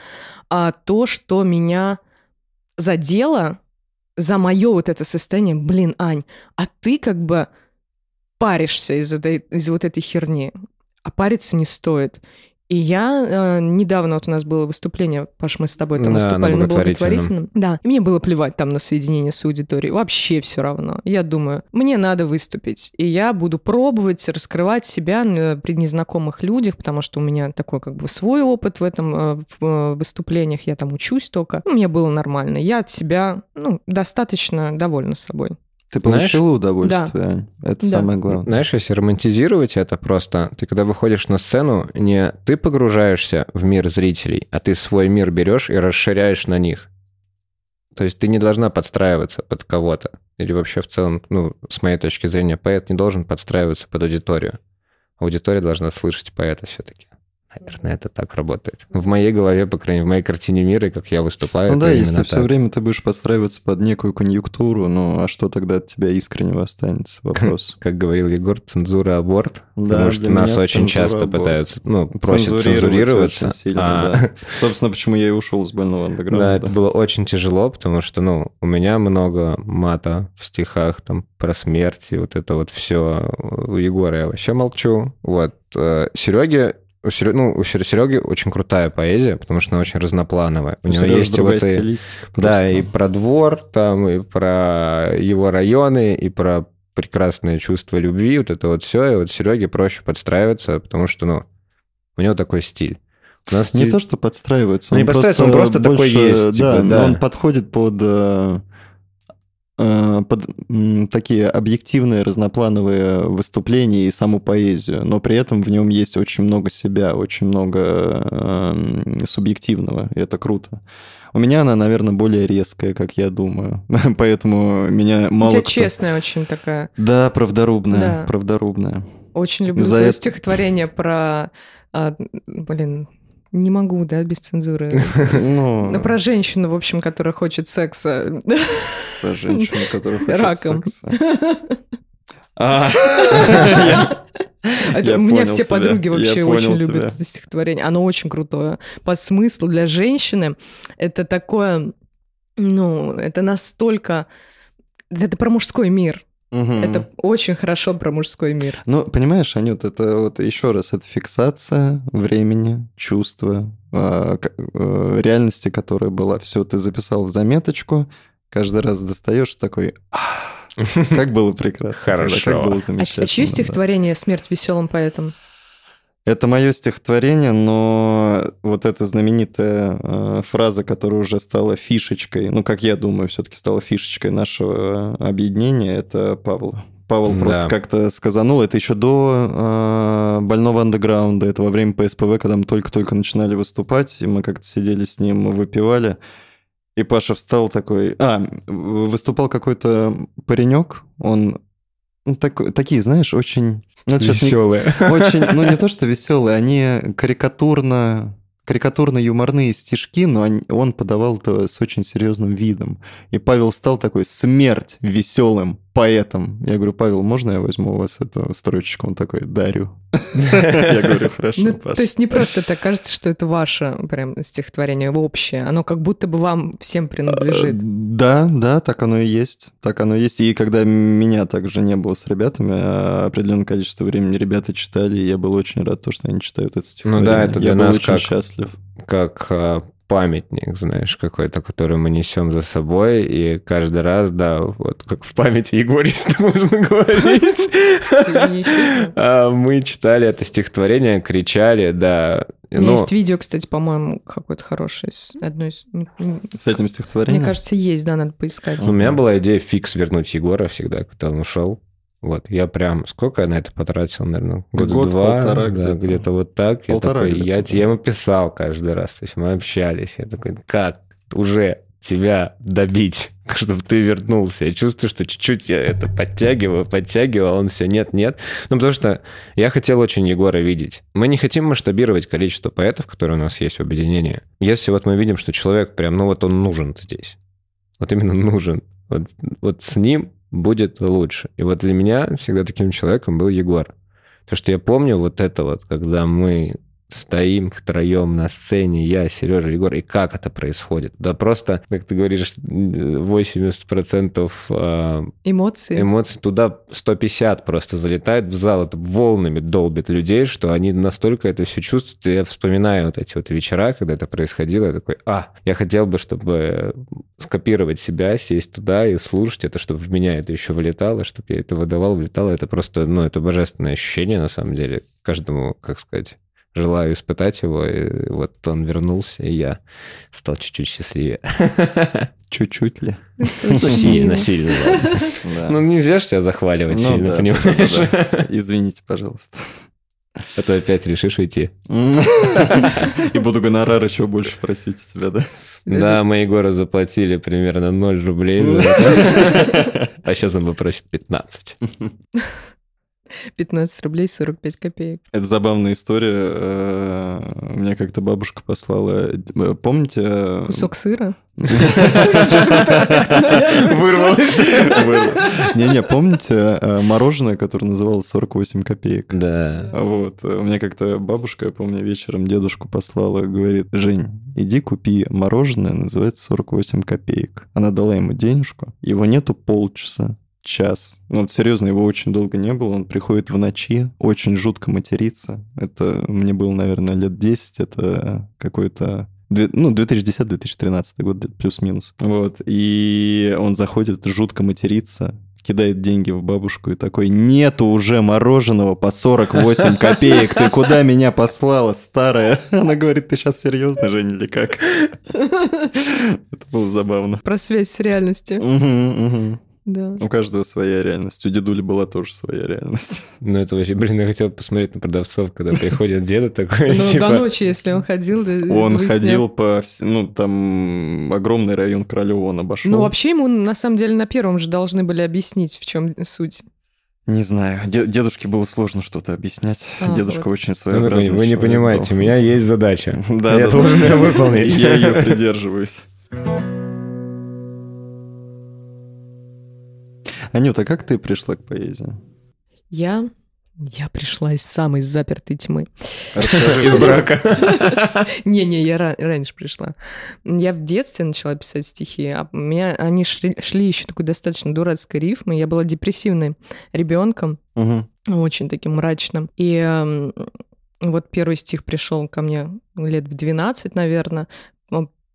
а, то, что меня задело за мое вот это состояние. Блин, Ань, а ты как бы паришься из, этой, из вот этой херни. А париться не стоит. И я э, недавно вот у нас было выступление, Паш, мы с тобой там Да, выступали на благотворительном. Да, и мне было плевать там на соединение с аудиторией, вообще все равно. Я думаю, мне надо выступить, и я буду пробовать раскрывать себя при незнакомых людях, потому что у меня такой как бы свой опыт в этом э, в, э, выступлениях, я там учусь только. Ну, мне было нормально, я от себя, ну, достаточно довольна собой. Ты Знаешь- получила удовольствие, Ань? Это Да. самое главное. Знаешь, если романтизировать это просто, ты когда выходишь на сцену, не ты погружаешься в мир зрителей, а ты свой мир берешь и расширяешь на них. То есть ты не должна подстраиваться под кого-то. Или вообще в целом, ну, с моей точки зрения, поэт не должен подстраиваться под аудиторию. Аудитория должна слышать поэта все-таки. Наверное, это так работает. В моей голове, по крайней мере, в моей картине мира, как я выступаю, Ну да, если именно все так. время ты будешь подстраиваться под некую конъюнктуру, ну а что тогда от тебя искреннего останется? Вопрос. Как говорил Егор, цензура аборт. Да, потому что нас очень часто пытаются, ну, просят Цензурировать цензурироваться. а- да. Собственно, почему я и ушел с больного Да, андеграунда. это было очень тяжело, потому что, ну, у меня много мата в стихах, там, про смерть и вот это вот все. У Егора я вообще молчу. Вот. Сереге, у Серё- ну, у Сереги очень крутая поэзия, потому что она очень разноплановая. У У него есть вот и- Да, просто. и про двор, там, и про его районы, и про прекрасное чувство любви, вот это вот все. И вот Сереге проще подстраиваться, потому что, ну, у него такой стиль. У нас Не стиль- то, что подстраивается, Ну, не подстраивается, он просто такой больше, есть, типа, да, но да. он подходит под, э, под м, такие объективные разноплановые выступления и саму поэзию, но при этом в нем есть очень много себя, очень много э, субъективного, и это круто. У меня она, наверное, более резкая, как я думаю, поэтому меня У мало тебя кто... честная очень такая. Да, правдорубная, Да. правдорубная. Очень люблю За твое это- стихотворение про... а, блин, не могу, да, без цензуры. Ну, про женщину, в общем, которая хочет секса. про женщину, которая хочет Раком. секса. А, Это у меня все подруги вообще очень любят это стихотворение. Оно очень крутое. По смыслу для женщины это такое, ну, это настолько... Это про мужской мир. Мгм. Это очень хорошо про мужской мир. Ну, понимаешь, Анют, это вот еще раз, это фиксация времени, чувства, а, э, реальности, которая была. Все, ты записал в заметочку, каждый раз достаешь такой, «Ах, как было прекрасно. Хорошо. Как было А, замечательно. а чье да». стихотворение «Смерть веселым поэтом»? Это мое стихотворение, но вот эта знаменитая э, фраза, которая уже стала фишечкой, ну, как я думаю, все-таки стала фишечкой нашего объединения, это Павла. Павел Да. просто как-то сказанул, это еще до э, больного андеграунда, это во время ПСПВ, когда мы только-только начинали выступать, и мы как-то сидели с ним, выпивали, и Паша встал такой... А, выступал какой-то паренек, он... ну, такой- такие, знаешь, очень... ну, щас не- Веселые. очень, ну не то что веселые, они карикатурно, карикатурно-юморные стишки, но они- он подавал это с очень серьезным видом. И Павел стал такой «Смерть веселым поэтом». Я говорю, Павел, можно я возьму у вас эту строчечку? Он такой, дарю. Я говорю, хорошо, Ну, Паш». то есть не просто так кажется, что это ваше прям стихотворение общее. Оно как будто бы вам всем Э, принадлежит. Да, да, так оно и есть. Так оно и есть. И когда меня также не было с ребятами, а определенное количество времени ребята читали, и я был очень рад, то, что они читают это стихотворение. Ну это для нас очень как- счастлив. как а, памятник, знаешь, какой-то, который мы несем за собой, и каждый раз, да, вот как в памяти Егориста можно говорить. А, Мы читали это стихотворение, кричали, да. У меня Ну, есть видео, кстати, по-моему, какое-то хорошее. с одной из... С этим стихотворением? Мне кажется, есть, да, надо поискать. у меня была идея фикс вернуть Егора всегда, когда он ушел. Вот, я прям... Сколько я на это потратил, наверное? Года Год, два? полтора да, где-то. где-то вот так. Я Полтора такой, где-то, я, я ему писал каждый раз, то есть мы общались. Я такой, как? Уже? тебя добить, чтобы ты вернулся. Я чувствую, что чуть-чуть я это подтягиваю, подтягиваю, а он все нет-нет. Ну, потому что я хотел очень Егора видеть. Мы не хотим масштабировать количество поэтов, которые у нас есть в объединении. Если вот мы видим, что человек прям, ну вот он нужен здесь. Вот именно нужен. Вот, вот с ним будет лучше. И вот для меня всегда таким человеком был Егор. То, что я помню вот это вот, когда мы стоим втроем на сцене, я, Сережа, Егор, и как это происходит? Да просто, как ты говоришь, 80% а, эмоций. эмоций туда 150 просто залетает в зал, это волнами долбит людей, что они настолько это все чувствуют. И я вспоминаю вот эти вот вечера, когда это происходило, я такой, а, я хотел бы, чтобы скопировать себя, сесть туда и слушать это, чтобы в меня это еще вылетало, чтобы я это выдавал, влетало. Это просто, ну, это божественное ощущение, на самом деле, каждому, как сказать, желаю испытать его. И вот он вернулся, и я стал чуть-чуть счастливее. Чуть-чуть ли? Ну, сильно, сильно. Ну, нельзя же себя захваливать Ну сильно, понимаешь? Извините, пожалуйста. А то опять решишь уйти. И буду гонорар еще больше просить у тебя, да? Да, мы Егору заплатили примерно 0 рублей. А сейчас он попросит 15. 15 рублей 45 копеек. Это забавная история. Э, Мне как-то бабушка послала... э, Помните... э, Кусок сыра. Вырвалось. Не-не, помните мороженое, которое называлось 48 копеек? Да. Вот. У меня как-то бабушка, я помню, вечером дедушку послала, говорит, Жень, иди купи мороженое, называется 48 копеек. Она дала ему денежку, его нету полчаса, час. Ну, вот серьезно, его очень долго не было. Он приходит в ночи, очень жутко матерится. Это мне было, наверное, лет 10. Это какой-то ну, 2010-2013 год, плюс-минус. Вот. И он заходит, жутко матерится, кидает деньги в бабушку и такой, нету уже мороженого по 48 копеек, ты куда меня послала, старая? Она говорит, ты сейчас серьезно, Женя, или как? Это было забавно. Про связь с реальностью. Да. У каждого своя реальность. У дедули была тоже своя реальность. Ну, это вообще, блин, я хотел посмотреть на продавцов, когда приходит деда такой, Ну, типа... до ночи, если он ходил. да, Он ходил по... Ну, там огромный район Королева он обошел. Ну, вообще ему, на самом деле, на первом же должны были объяснить, в чем суть. Не знаю. Де- дедушке было сложно что-то объяснять. А, Дедушка вот. очень Ну, своеобразный Вы не понимаете, у меня есть задача. Да, Я да, должен да. ее выполнить. Я ее придерживаюсь. Анюта, как ты пришла к поэзии? Я... Я пришла из самой запертой тьмы. Расскажи. Из брака. Не-не, я ра- раньше пришла. Я в детстве начала писать стихи, а у меня они шли, шли еще такой достаточно дурацкой рифмой. Я была депрессивной ребенком, очень таким мрачным. И вот первый стих пришел ко мне лет в 12, наверное,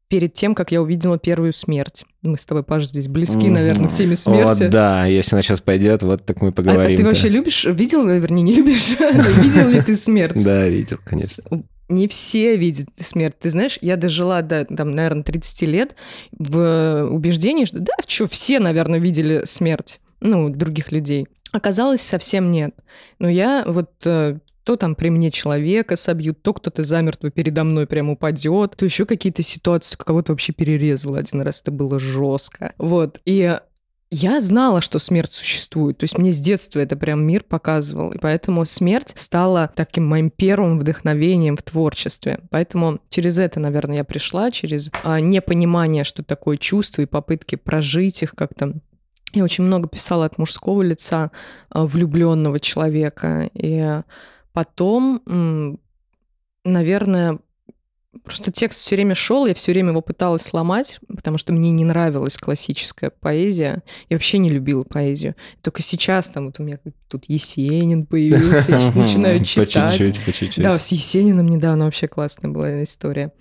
перед тем, как я увидела первую смерть. Мы с тобой, Паш, здесь близки, наверное, в теме смерти. да, если она сейчас пойдет, вот так мы А поговорим. ты вообще любишь, видел, вернее, не любишь, видел ли ты смерть? Да, видел, конечно. не все видят смерть. Ты знаешь, я дожила до, там, наверное, 30 лет в убеждении, что да, что, все, наверное, видели смерть, ну, других людей. Оказалось, совсем нет. Но я вот э, то там при мне человека собьют, то кто-то замертво передо мной прям упадет, то еще какие-то ситуации, кого-то вообще перерезало один раз, это было жестко. Вот, и я знала, что смерть существует. То есть мне с детства это прям мир показывал. И поэтому смерть стала таким моим первым вдохновением в творчестве. Поэтому через это, наверное, я пришла, через а, непонимание, что такое чувство, и попытки прожить их как-то. Я очень много писала от мужского лица влюбленного человека. И потом, наверное, Просто текст все время шел, я все время его пыталась сломать, потому что мне не нравилась классическая поэзия. Я вообще не любила поэзию. Только сейчас там вот у меня тут Есенин появился, я начинаю По читать. чуть-чуть, по чуть-чуть. Да, с Есениным недавно вообще классная была история.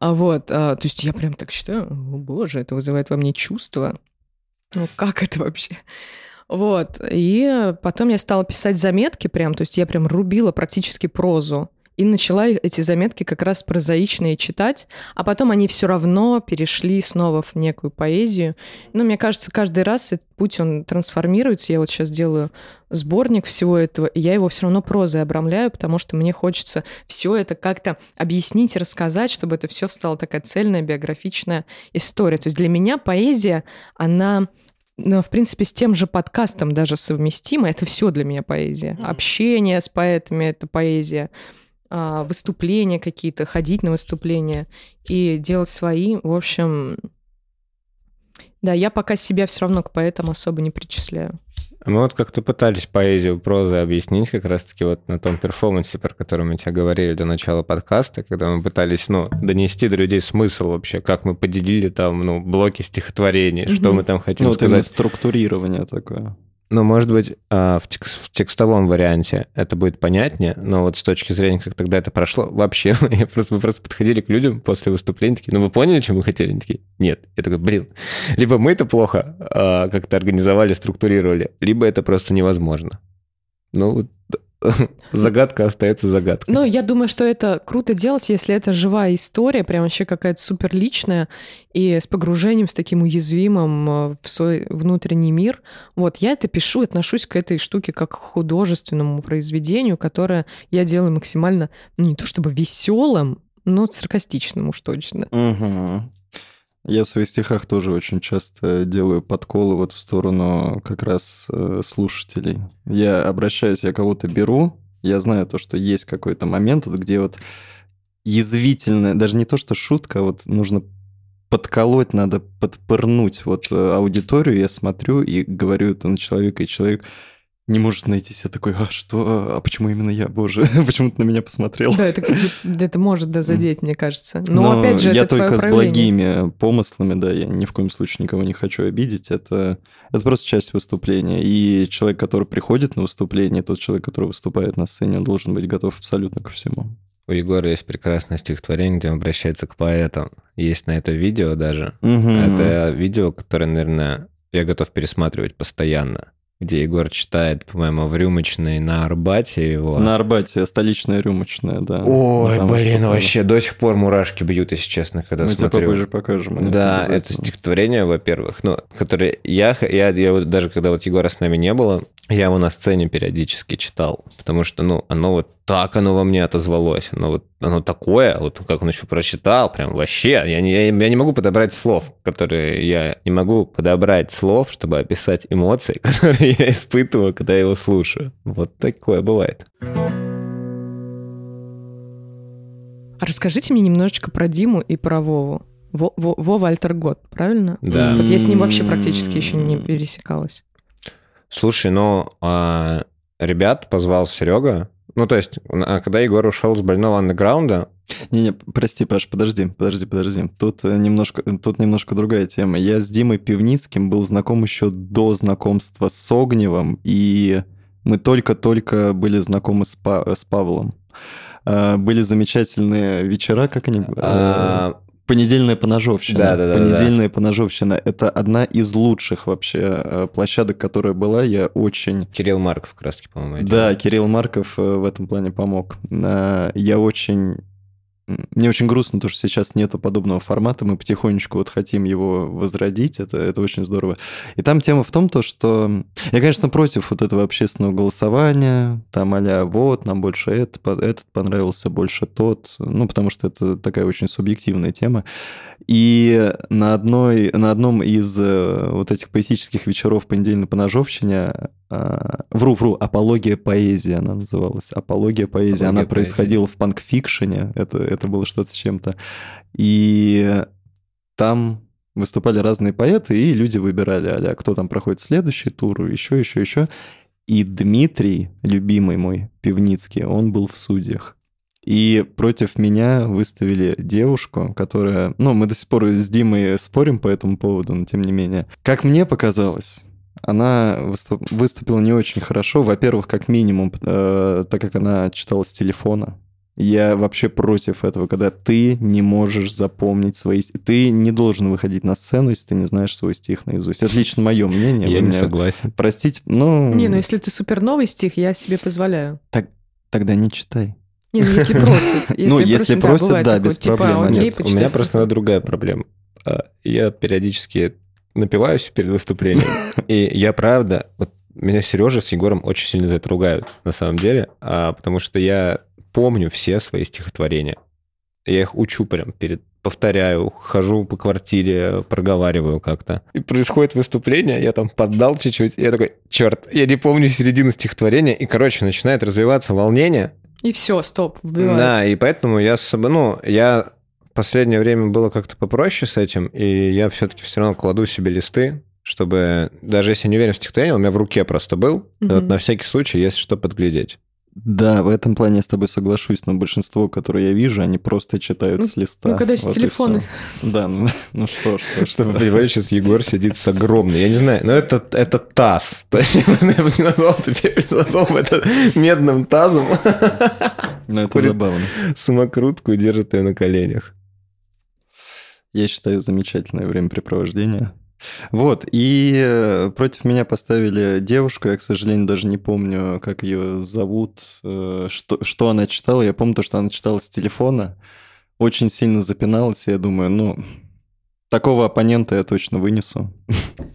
А вот, а, то есть я прям так считаю, о боже, это вызывает во мне чувства. Ну как это вообще? Вот, и потом я стала писать заметки прям, то есть я прям рубила практически прозу. и начала эти заметки как раз прозаичные читать, а потом они все равно перешли снова в некую поэзию. Ну, мне кажется, каждый раз этот путь, он трансформируется. Я вот сейчас делаю сборник всего этого, и я его все равно прозой обрамляю, потому что мне хочется все это как-то объяснить, рассказать, чтобы это все стало такая цельная биографичная история. То есть для меня поэзия, она в принципе, с тем же подкастом даже совместимо. Это все для меня поэзия. Mm-hmm. Общение с поэтами — это поэзия. А, выступления какие-то, ходить на выступления и делать свои. В общем, да, я пока себя все равно к поэтам особо не причисляю. Мы вот как-то пытались поэзию прозы объяснить как раз-таки вот на том перформансе, про который мы тебе говорили до начала подкаста, когда мы пытались, ну, донести до людей смысл вообще, как мы поделили там, ну, блоки стихотворений, mm-hmm. что мы там хотим ну, сказать. Вот структурирование такое. Ну, может быть, а, в, текст, в текстовом варианте это будет понятнее, но вот с точки зрения, как тогда это прошло, вообще, я просто, мы просто подходили к людям после выступления, такие, ну, вы поняли, чем мы хотели? Они такие, нет. Я такой, блин, либо мы это плохо а, как-то организовали, структурировали, либо это просто невозможно. Ну, загадка остается загадкой. Ну, я думаю, что это круто делать, если это живая история, прям вообще какая-то супер личная, и с погружением, с таким уязвимым э, в свой внутренний мир. Вот, я это пишу, отношусь к этой штуке как к художественному произведению, которое я делаю максимально, ну, не то чтобы веселым, но саркастичным уж точно. Угу. Я в своих стихах тоже очень часто делаю подколы вот в сторону как раз э, слушателей. Я обращаюсь, я кого-то беру, я знаю то, что есть какой-то момент, вот, где вот язвительная, даже не то, что шутка, а вот нужно подколоть, надо подпырнуть вот э, аудиторию, я смотрю и говорю это на человека, и человек не может найтись. Я такой, а что? А почему именно я, боже? почему ты на меня посмотрел? Да, это, кстати, это может да, задеть, мне кажется. Но, Но опять же, я это только с благими помыслами, да, я ни в коем случае никого не хочу обидеть. Это, это просто часть выступления. И человек, который приходит на выступление, тот человек, который выступает на сцене, он должен быть готов абсолютно ко всему. У Егора есть прекрасное стихотворение, где он обращается к поэтам. Есть на это видео даже. Угу. Это видео, которое, наверное, я готов пересматривать постоянно где Егор читает, по-моему, в рюмочной на Арбате его. На Арбате, столичная рюмочная, да. Ой, ну, блин, вообще до сих пор мурашки бьют, если честно, когда Мы смотрю. Мы тебе попозже покажем. Да, это стихотворение, во-первых, ну, которое я, я, я даже когда вот Егора с нами не было, я его на сцене периодически читал, потому что, ну, оно вот так оно во мне отозвалось, оно вот оно такое, вот как он еще прочитал, прям вообще, я не, я, я не могу подобрать слов, которые я не могу подобрать слов, чтобы описать эмоции, которые я испытываю, когда я его слушаю. Вот такое бывает. Расскажите мне немножечко про Диму и про Вову. Вова Альтергот, правильно? Да. Вот я с ним вообще практически еще не пересекалась. Слушай, ну, а, ребят позвал Серега. Ну, то есть, когда Егор ушел с больного андеграунда... Не-не, прости, Паш, подожди, подожди, подожди. Тут э, немножко, тут немножко другая тема. Я с Димой Пивницким был знаком еще до знакомства с Огневым, и мы только-только были знакомы с, па с Павлом. А, были замечательные вечера, как они... А, Понедельная поножовщина. Да, да, да. Понедельная да. поножовщина. Это одна из лучших вообще э, площадок, которая была. Я очень... Кирилл Марков, как раз таки, по-моему. Да, Кирилл Марков э, в этом плане помог. Э, я очень мне очень грустно, то, что сейчас нету подобного формата, мы потихонечку вот хотим его возродить, это, это очень здорово. И там тема в том, то, что я, конечно, против вот этого общественного голосования, там а вот, нам больше этот, этот понравился, больше тот, ну, потому что это такая очень субъективная тема. И на, одной, на одном из э, вот этих поэтических вечеров понедельной по ножовщине а, вру, вру, апология поэзии она называлась. Апология поэзии. Апология она поэзии. происходила в панкфикшене. Это, это было что-то с чем-то. И там выступали разные поэты, и люди выбирали, а кто там проходит следующий тур, еще, еще, еще. И Дмитрий, любимый мой, Пивницкий, он был в судьях. И против меня выставили девушку, которая... Ну, мы до сих пор с Димой спорим по этому поводу, но тем не менее. Как мне показалось, она выступила не очень хорошо. Во-первых, как минимум, э, так как она читала с телефона. Я вообще против этого, когда ты не можешь запомнить свои... Ты не должен выходить на сцену, если ты не знаешь свой стих наизусть. Это лично мое мнение. Я не согласен. Простите, ну... Не, ну если ты супер новый стих, я себе позволяю. Так, тогда не читай. Не, ну если просят. Ну, если просят, да, без типа, проблем. Нет, у меня просто другая проблема. А, Я периодически напиваюсь перед выступлением, и я правда, вот меня Сережа с Егором очень сильно за это ругают, на самом деле, а, потому что я помню все свои стихотворения. Я их учу прям перед повторяю, хожу по квартире, проговариваю как-то. И происходит выступление, я там поддал чуть-чуть, я такой, черт, я не помню середину стихотворения, и, короче, начинает развиваться волнение, И все, стоп, вбиваю. да, и поэтому я с собой, ну, я последнее время было как-то попроще с этим, и я все-таки все равно кладу себе листы, чтобы, даже если не уверен в стихотворении, у меня в руке просто был, и вот на всякий случай, если что, подглядеть. Да, в этом плане я с тобой соглашусь, но большинство, которые я вижу, они просто читают Ну, с листа. ну, когда с Вот телефона. Да, ну ну что ж, что ж. Чтобы, понимаешь, сейчас Егор сидит с огромной, я не знаю, но это, это таз. То есть я бы не назвал пепельс, назвал бы это медным тазом, Ну, это забавно. самокрутку и держит ее на коленях. Я считаю, замечательное времяпрепровождение. Вот, и э, против меня поставили девушку, я, к сожалению, даже не помню, как ее зовут, э, что, что она читала. Я помню то, что она читала с телефона, очень сильно запиналась, и я думаю, ну, такого оппонента я точно вынесу.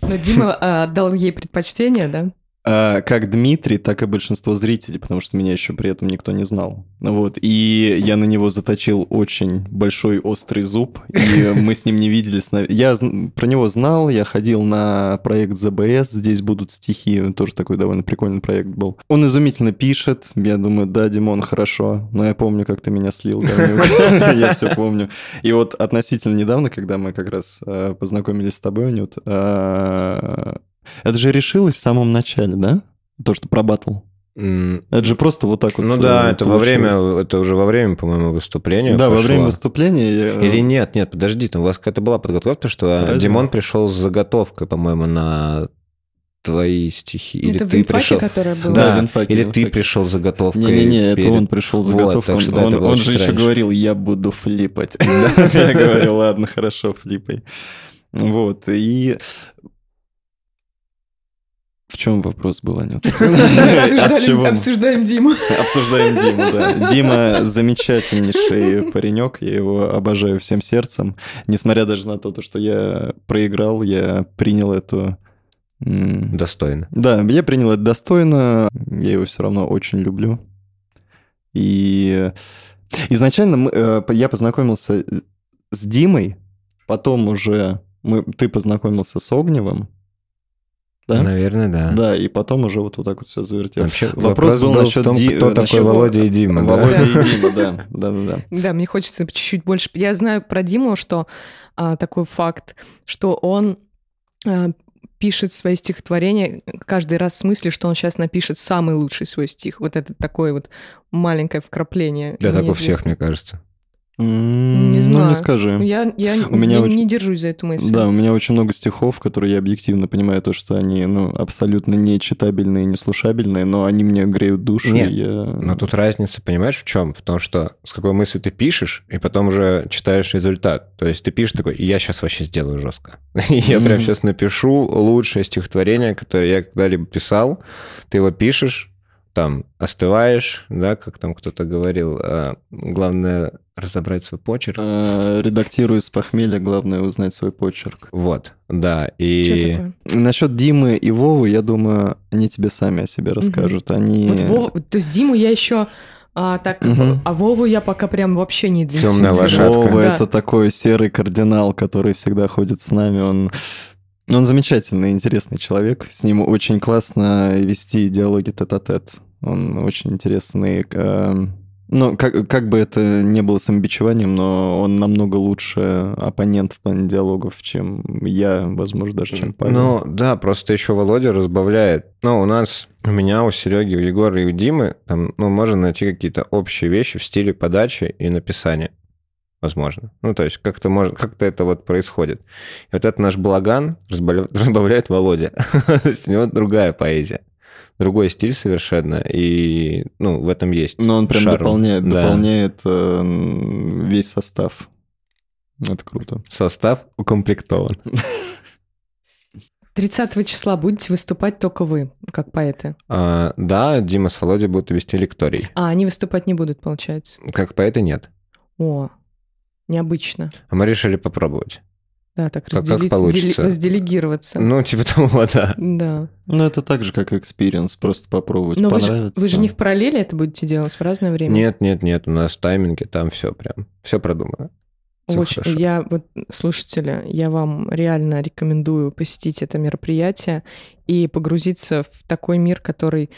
Но Дима а, отдал ей предпочтение, да? А, как Дмитрий, так и большинство зрителей, потому что меня еще при этом никто не знал. Вот. И я на него заточил очень большой острый зуб, и мы с ним не виделись. Я про него знал, я ходил на проект ЗБС, здесь будут стихи, тоже такой довольно прикольный проект был. Он изумительно пишет, я думаю, да, Димон, хорошо, но я помню, как ты меня слил, я все помню. И вот относительно недавно, когда мы как раз э, познакомились с тобой, Анют, э, это же решилось в самом начале, да? То, что про батл. Это же просто вот так вот. Ну да, э, это во время, это уже во время, по-моему, выступления Да, во пошло. время выступления. я- Или нет, нет, подожди, там у вас какая-то была подготовка, что а, Разве? Димон пришел с заготовкой, по-моему, на твои стихи. Или это ты Винфаке, пришел... которая была. Да, Да, Винфаке, или Винфаке. ты пришел с заготовкой. Не-не-не, это перед- он пришел Вот, так что да, он он чуть же еще раньше. говорил, я буду флипать. Я говорю, ладно, хорошо, флипай. Вот, и... В чем вопрос был, Анют? Мы? Обсуждаем Диму. Обсуждаем Диму, да. Дима замечательнейший паренек, я его обожаю всем сердцем. Несмотря даже на то, то, что я проиграл, я принял эту... Достойно. Да, я принял это достойно, я его все равно очень люблю. И изначально мы, э, я познакомился с Димой, потом уже мы, ты познакомился с Огневым, да? Наверное, да. Да, и потом уже вот, вот так вот все завертелось. Вообще, Вопрос был в насчет том, Ди- кто насчет такой Володя и Дима. да? Володя и Дима, да, да, да, да. Да, мне хочется чуть-чуть больше. Я знаю про Диму, что а, такой факт, что он а, пишет свои стихотворения каждый раз в смысле, что он сейчас напишет самый лучший свой стих. Вот это такое вот маленькое вкрапление. Да, так у всех, мне кажется. М, Не Ну, знаю. не скажи. Ну, Я, я У меня не, очень- не держусь за эту мысль. Да, у меня очень много стихов, которые я объективно понимаю, то, что они ну, абсолютно не читабельные, не слушабельные, но они мне греют душу. Нет, я... Но тут разница, понимаешь, в чем? В том, что с какой мыслью ты пишешь, и потом уже читаешь результат. То есть ты пишешь такой, я сейчас вообще сделаю жестко. Я прям сейчас напишу лучшее стихотворение, которое я когда-либо писал. Ты его пишешь, там остываешь, да, как там кто-то говорил. а, Главное разобрать свой почерк. Э, Редактирую с похмелья, главное узнать свой почерк. Вот, да. И такое? Насчет Димы и Вовы, я думаю, они тебе сами о себе расскажут. Они... Вот Вова, то есть Диму я еще а, так, Мгм. а Вову я пока прям вообще не идентифицирую. лошадка. Вова Да. это такой серый кардинал, который всегда ходит с нами. Он, он замечательный, интересный человек. С ним очень классно вести диалоги тет-а-тет. Он очень интересный. э, Ну, как, как бы это не было самобичеванием, но он намного лучше оппонент в плане диалогов, чем я, возможно, даже чем Павел. Ну, да, просто еще Володя разбавляет. Ну, у нас, у меня, у Сереги, у Егора и у Димы, там, ну, можно найти какие-то общие вещи в стиле подачи и написания. Возможно. Ну, то есть как-то может, как-то это вот происходит. И вот это наш балаган разбавля- разбавляет Володя. То есть у него другая поэзия. Другой стиль совершенно. И, ну, в этом есть Но он прям шарм. дополняет, Да. дополняет э, весь состав. Это круто. Состав укомплектован. 30 числа будете выступать только вы, как поэты. А, да, Дима с Володей будут вести лекторий. А они выступать не будут, получается. Как поэты нет. О, необычно. А мы решили попробовать. Да, так Как- как получится. разделегироваться. Ну, типа того, да. Да. Ну, это так же, как experience, просто попробовать, Но вы же, понравится. вы же не в параллели это будете делать в разное время? Нет, нет, нет, у нас тайминги, там все прям, все продумано. Всё Очень. хорошо. Я вот, слушатели, я вам реально рекомендую посетить это мероприятие и погрузиться в такой мир, который,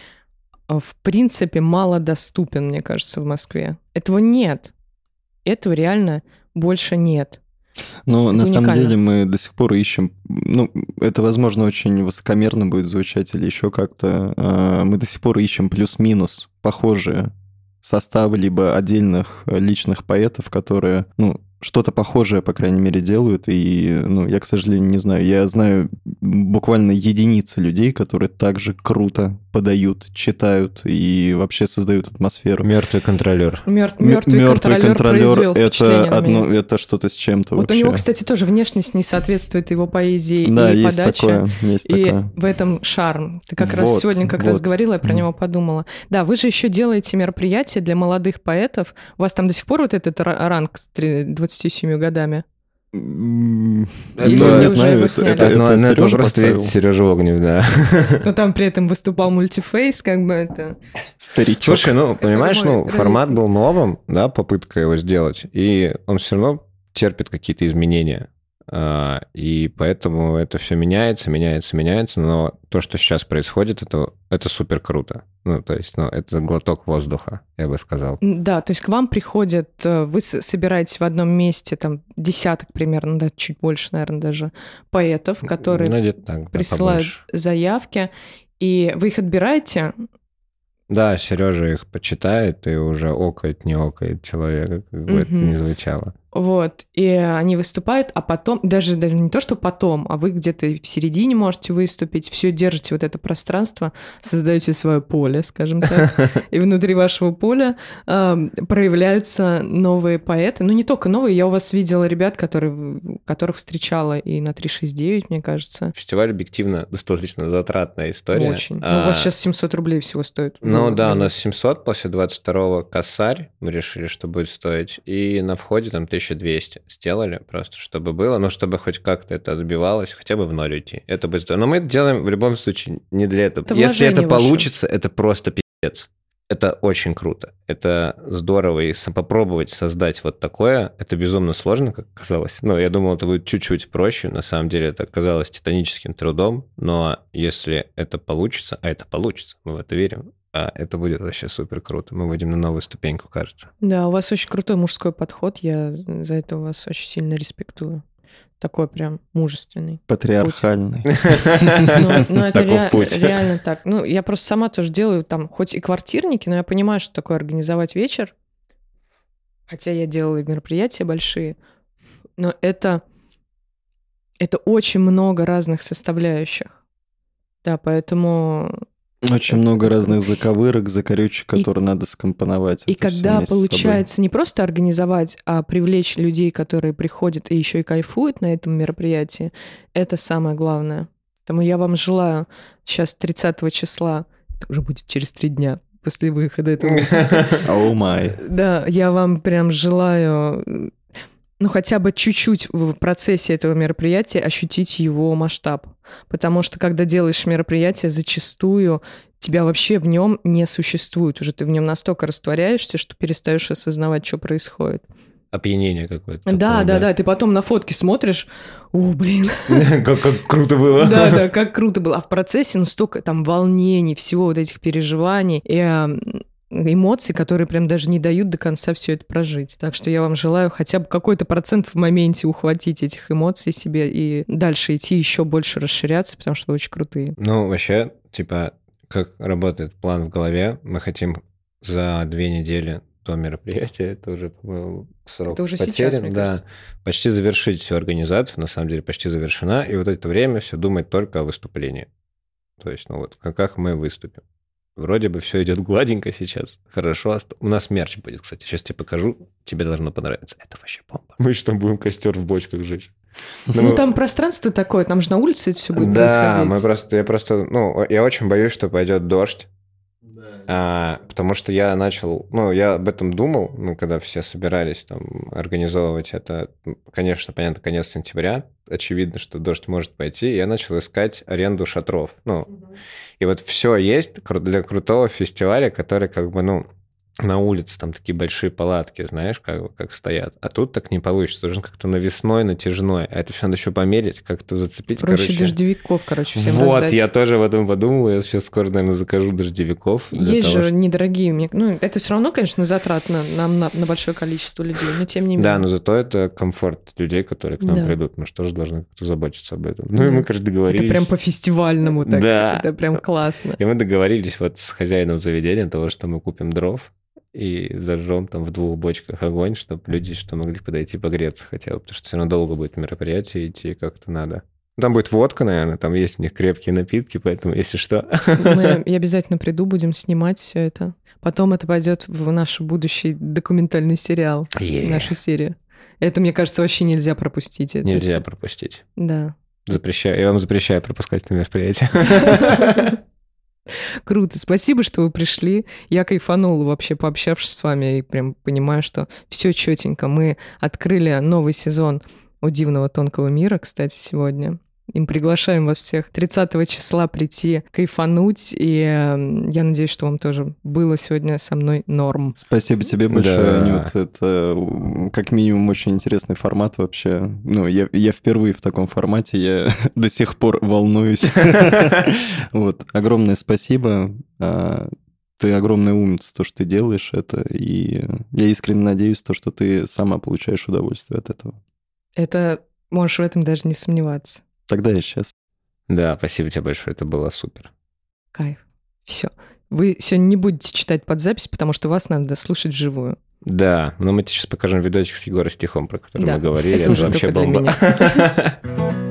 э, в принципе, мало доступен, мне кажется, в Москве. Этого нет. Этого реально больше нет. Ну, на самом деле мы до сих пор ищем, ну, это, возможно, очень высокомерно будет звучать или еще как-то. а, Мы до сих пор ищем плюс-минус похожие составы либо отдельных личных поэтов, которые, ну, что-то похожее, по крайней мере, делают. И, ну, я, к сожалению, не знаю. Я знаю буквально единицы людей, которые также круто подают, читают и вообще создают атмосферу. Мертвый контролер. Мер- М- мертвый, контролер, произвел впечатление это одно, это что-то с чем-то Вот вообще. у него, кстати, тоже внешность не соответствует его поэзии да, и есть подаче. такое, есть И такое. в этом шарм. Ты как раз Вот, сегодня как раз вот. говорила, я про Мгм. него подумала. Да, вы же еще делаете мероприятия для молодых поэтов. У вас там до сих пор вот этот ра- ранг 27 годами? Ну, вы не знаю, это, это, Это, ну, это ну, это Сережа просто поставил. Сережа Огнев, да. Но там при этом выступал мультифейс, как бы это... Старичок. Слушай, ну, понимаешь, ну, формат был новым, да, попытка его сделать, и он все равно терпит какие-то изменения. А, И поэтому это все меняется, меняется, меняется, но то, что сейчас происходит, это, это супер круто. Ну, то есть, ну, это глоток воздуха, я бы сказал. Да, то есть к вам приходят, э, вы собираете в одном месте там десяток примерно, да, чуть больше, наверное, даже поэтов, которые Ну, так, да, присылают побольше. заявки, и вы их отбираете, Да, Сережа их почитает и уже окает, не окает человека, как бы это Мгм. ни звучало. Вот, и они выступают, а потом, даже, даже не то, что потом, а вы где-то в середине можете выступить, все держите вот это пространство, создаете свое поле, скажем так, и внутри вашего поля ам, проявляются новые поэты. Ну, не только новые, я у вас видела ребят, которые, которых встречала и на 369, мне кажется. Фестиваль объективно достаточно затратная история. Очень. Ну, А, у вас сейчас 700 рублей всего стоит. Ну да, у нас 700, после 22-го косарь мы решили, что будет стоить, и на входе там 1200 сделали просто, чтобы было, ну, чтобы хоть как-то это отбивалось, хотя бы в ноль идти. Это будет здорово. Но мы это делаем в любом случае не для этого. Это Если это вложение ваше. получится, это просто пиздец. Это очень круто. Это здорово. И попробовать создать вот такое, это безумно сложно, как казалось. Ну, я думал, это будет чуть-чуть проще. На самом деле это оказалось титаническим трудом. Но если это получится, а это получится, мы в это верим, это будет вообще супер круто. Мы выйдем на новую ступеньку, кажется. Да, у вас очень крутой мужской подход, я за это вас очень сильно респектую. Такой прям мужественный. Патриархальный. Ну, ну, это реально так. Ну, я просто сама тоже делаю там, хоть и квартирники, но я понимаю, что такое организовать вечер. Хотя я делала и мероприятия большие, но это, это очень много разных составляющих. Да, поэтому... Очень много разных заковырок, закорючек, И- которые надо скомпоновать. И когда получается не просто организовать, а привлечь людей, которые приходят и еще и кайфуют на этом мероприятии, это самое главное. Поэтому я вам желаю сейчас 30 числа, это уже будет через три дня после выхода этого выпуска, Оу май. Да, я вам прям желаю, ну, хотя бы чуть-чуть в процессе этого мероприятия ощутить его масштаб. Потому что, когда делаешь мероприятие, зачастую тебя вообще в нем не существует. Уже ты в нем настолько растворяешься, что перестаешь осознавать, что происходит. Опьянение какое-то. да, такое, да, да. Ты потом на фотке смотришь, о, блин, Как как круто было. да, да, как круто было. А в процессе ну столько там волнений, всего вот этих переживаний и ам, эмоций, которые прям даже не дают до конца все это прожить. Так что я вам желаю хотя бы какой-то процент в моменте ухватить этих эмоций себе и дальше идти еще больше расширяться, потому что вы очень крутые. Ну, вообще, типа, как работает план в голове, мы хотим за две недели до мероприятия, это уже, по-моему, срок Это уже потерян, сейчас, мне да, кажется. почти завершить всю организацию, на самом деле почти завершена, и вот это время все думать только о выступлении. То есть, ну вот, как мы выступим. Вроде бы все идет гладенько сейчас. Хорошо. У нас мерч будет, кстати. Сейчас тебе покажу. Тебе должно понравиться. Это вообще бомба. Мы что, будем костер в бочках жечь? Ну, ну, там пространство такое, там же на улице все будет да, происходить. Да, мы просто, я просто, ну, я очень боюсь, что пойдет дождь. А, потому что я начал, ну, я об этом думал, ну, когда все собирались там организовывать это, конечно, понятно, конец сентября, очевидно, что дождь может пойти, я начал искать аренду шатров, ну, угу. и вот все есть для крутого фестиваля, который как бы, ну, на улице там такие большие палатки, знаешь, как, как стоят. А тут так не получится. Должен как-то навесной, натяжной. А это все надо еще померить, как-то зацепить. Проще короче. дождевиков, короче, всем Вот, раздать. я тоже об этом подумал. Я сейчас скоро, наверное, закажу дождевиков. Есть же что... недорогие. Мне... Ну, это все равно, конечно, затратно нам на, на большое количество людей, но тем не менее. Да, но зато это комфорт людей, которые к нам да. придут. Мы же должны как-то заботиться об этом. Ну, да. и мы, короче, договорились. Это прям по-фестивальному так. Да. Это прям классно. И мы договорились вот с хозяином заведения того, что мы купим дров, и зажжем там в двух бочках огонь, чтобы люди что могли подойти погреться хотя бы, потому что все равно долго будет мероприятие идти, как-то надо. Там будет водка, наверное, там есть у них крепкие напитки, поэтому если что. Мы, я обязательно приду, будем снимать все это. Потом это пойдет в наш будущий документальный сериал, yeah. нашу серию. Это, мне кажется, вообще нельзя пропустить. Это нельзя все. пропустить. Да. Запрещаю. Я вам запрещаю пропускать это мероприятие. Круто. Спасибо, что вы пришли. Я кайфанула вообще, пообщавшись с вами, и прям понимаю, что все четенько. Мы открыли новый сезон у дивного тонкого мира, кстати, сегодня. Им приглашаем вас всех 30 числа прийти, кайфануть, и э, я надеюсь, что вам тоже было сегодня со мной норм. Спасибо тебе большое, да. Анют. Это как минимум очень интересный формат вообще. Ну, я, я впервые в таком формате, я до сих пор волнуюсь. Вот, огромное спасибо. А, ты огромная умница, то, что ты делаешь это, и я искренне надеюсь, то, что ты сама получаешь удовольствие от этого. Это можешь в этом даже не сомневаться. Тогда я сейчас. Да, спасибо тебе большое, это было супер. Кайф. Все. Вы сегодня не будете читать под запись, потому что вас надо слушать вживую. Да, но мы тебе сейчас покажем видосик с Егором Стихом, про который да, мы говорили. Это, это вообще бомба.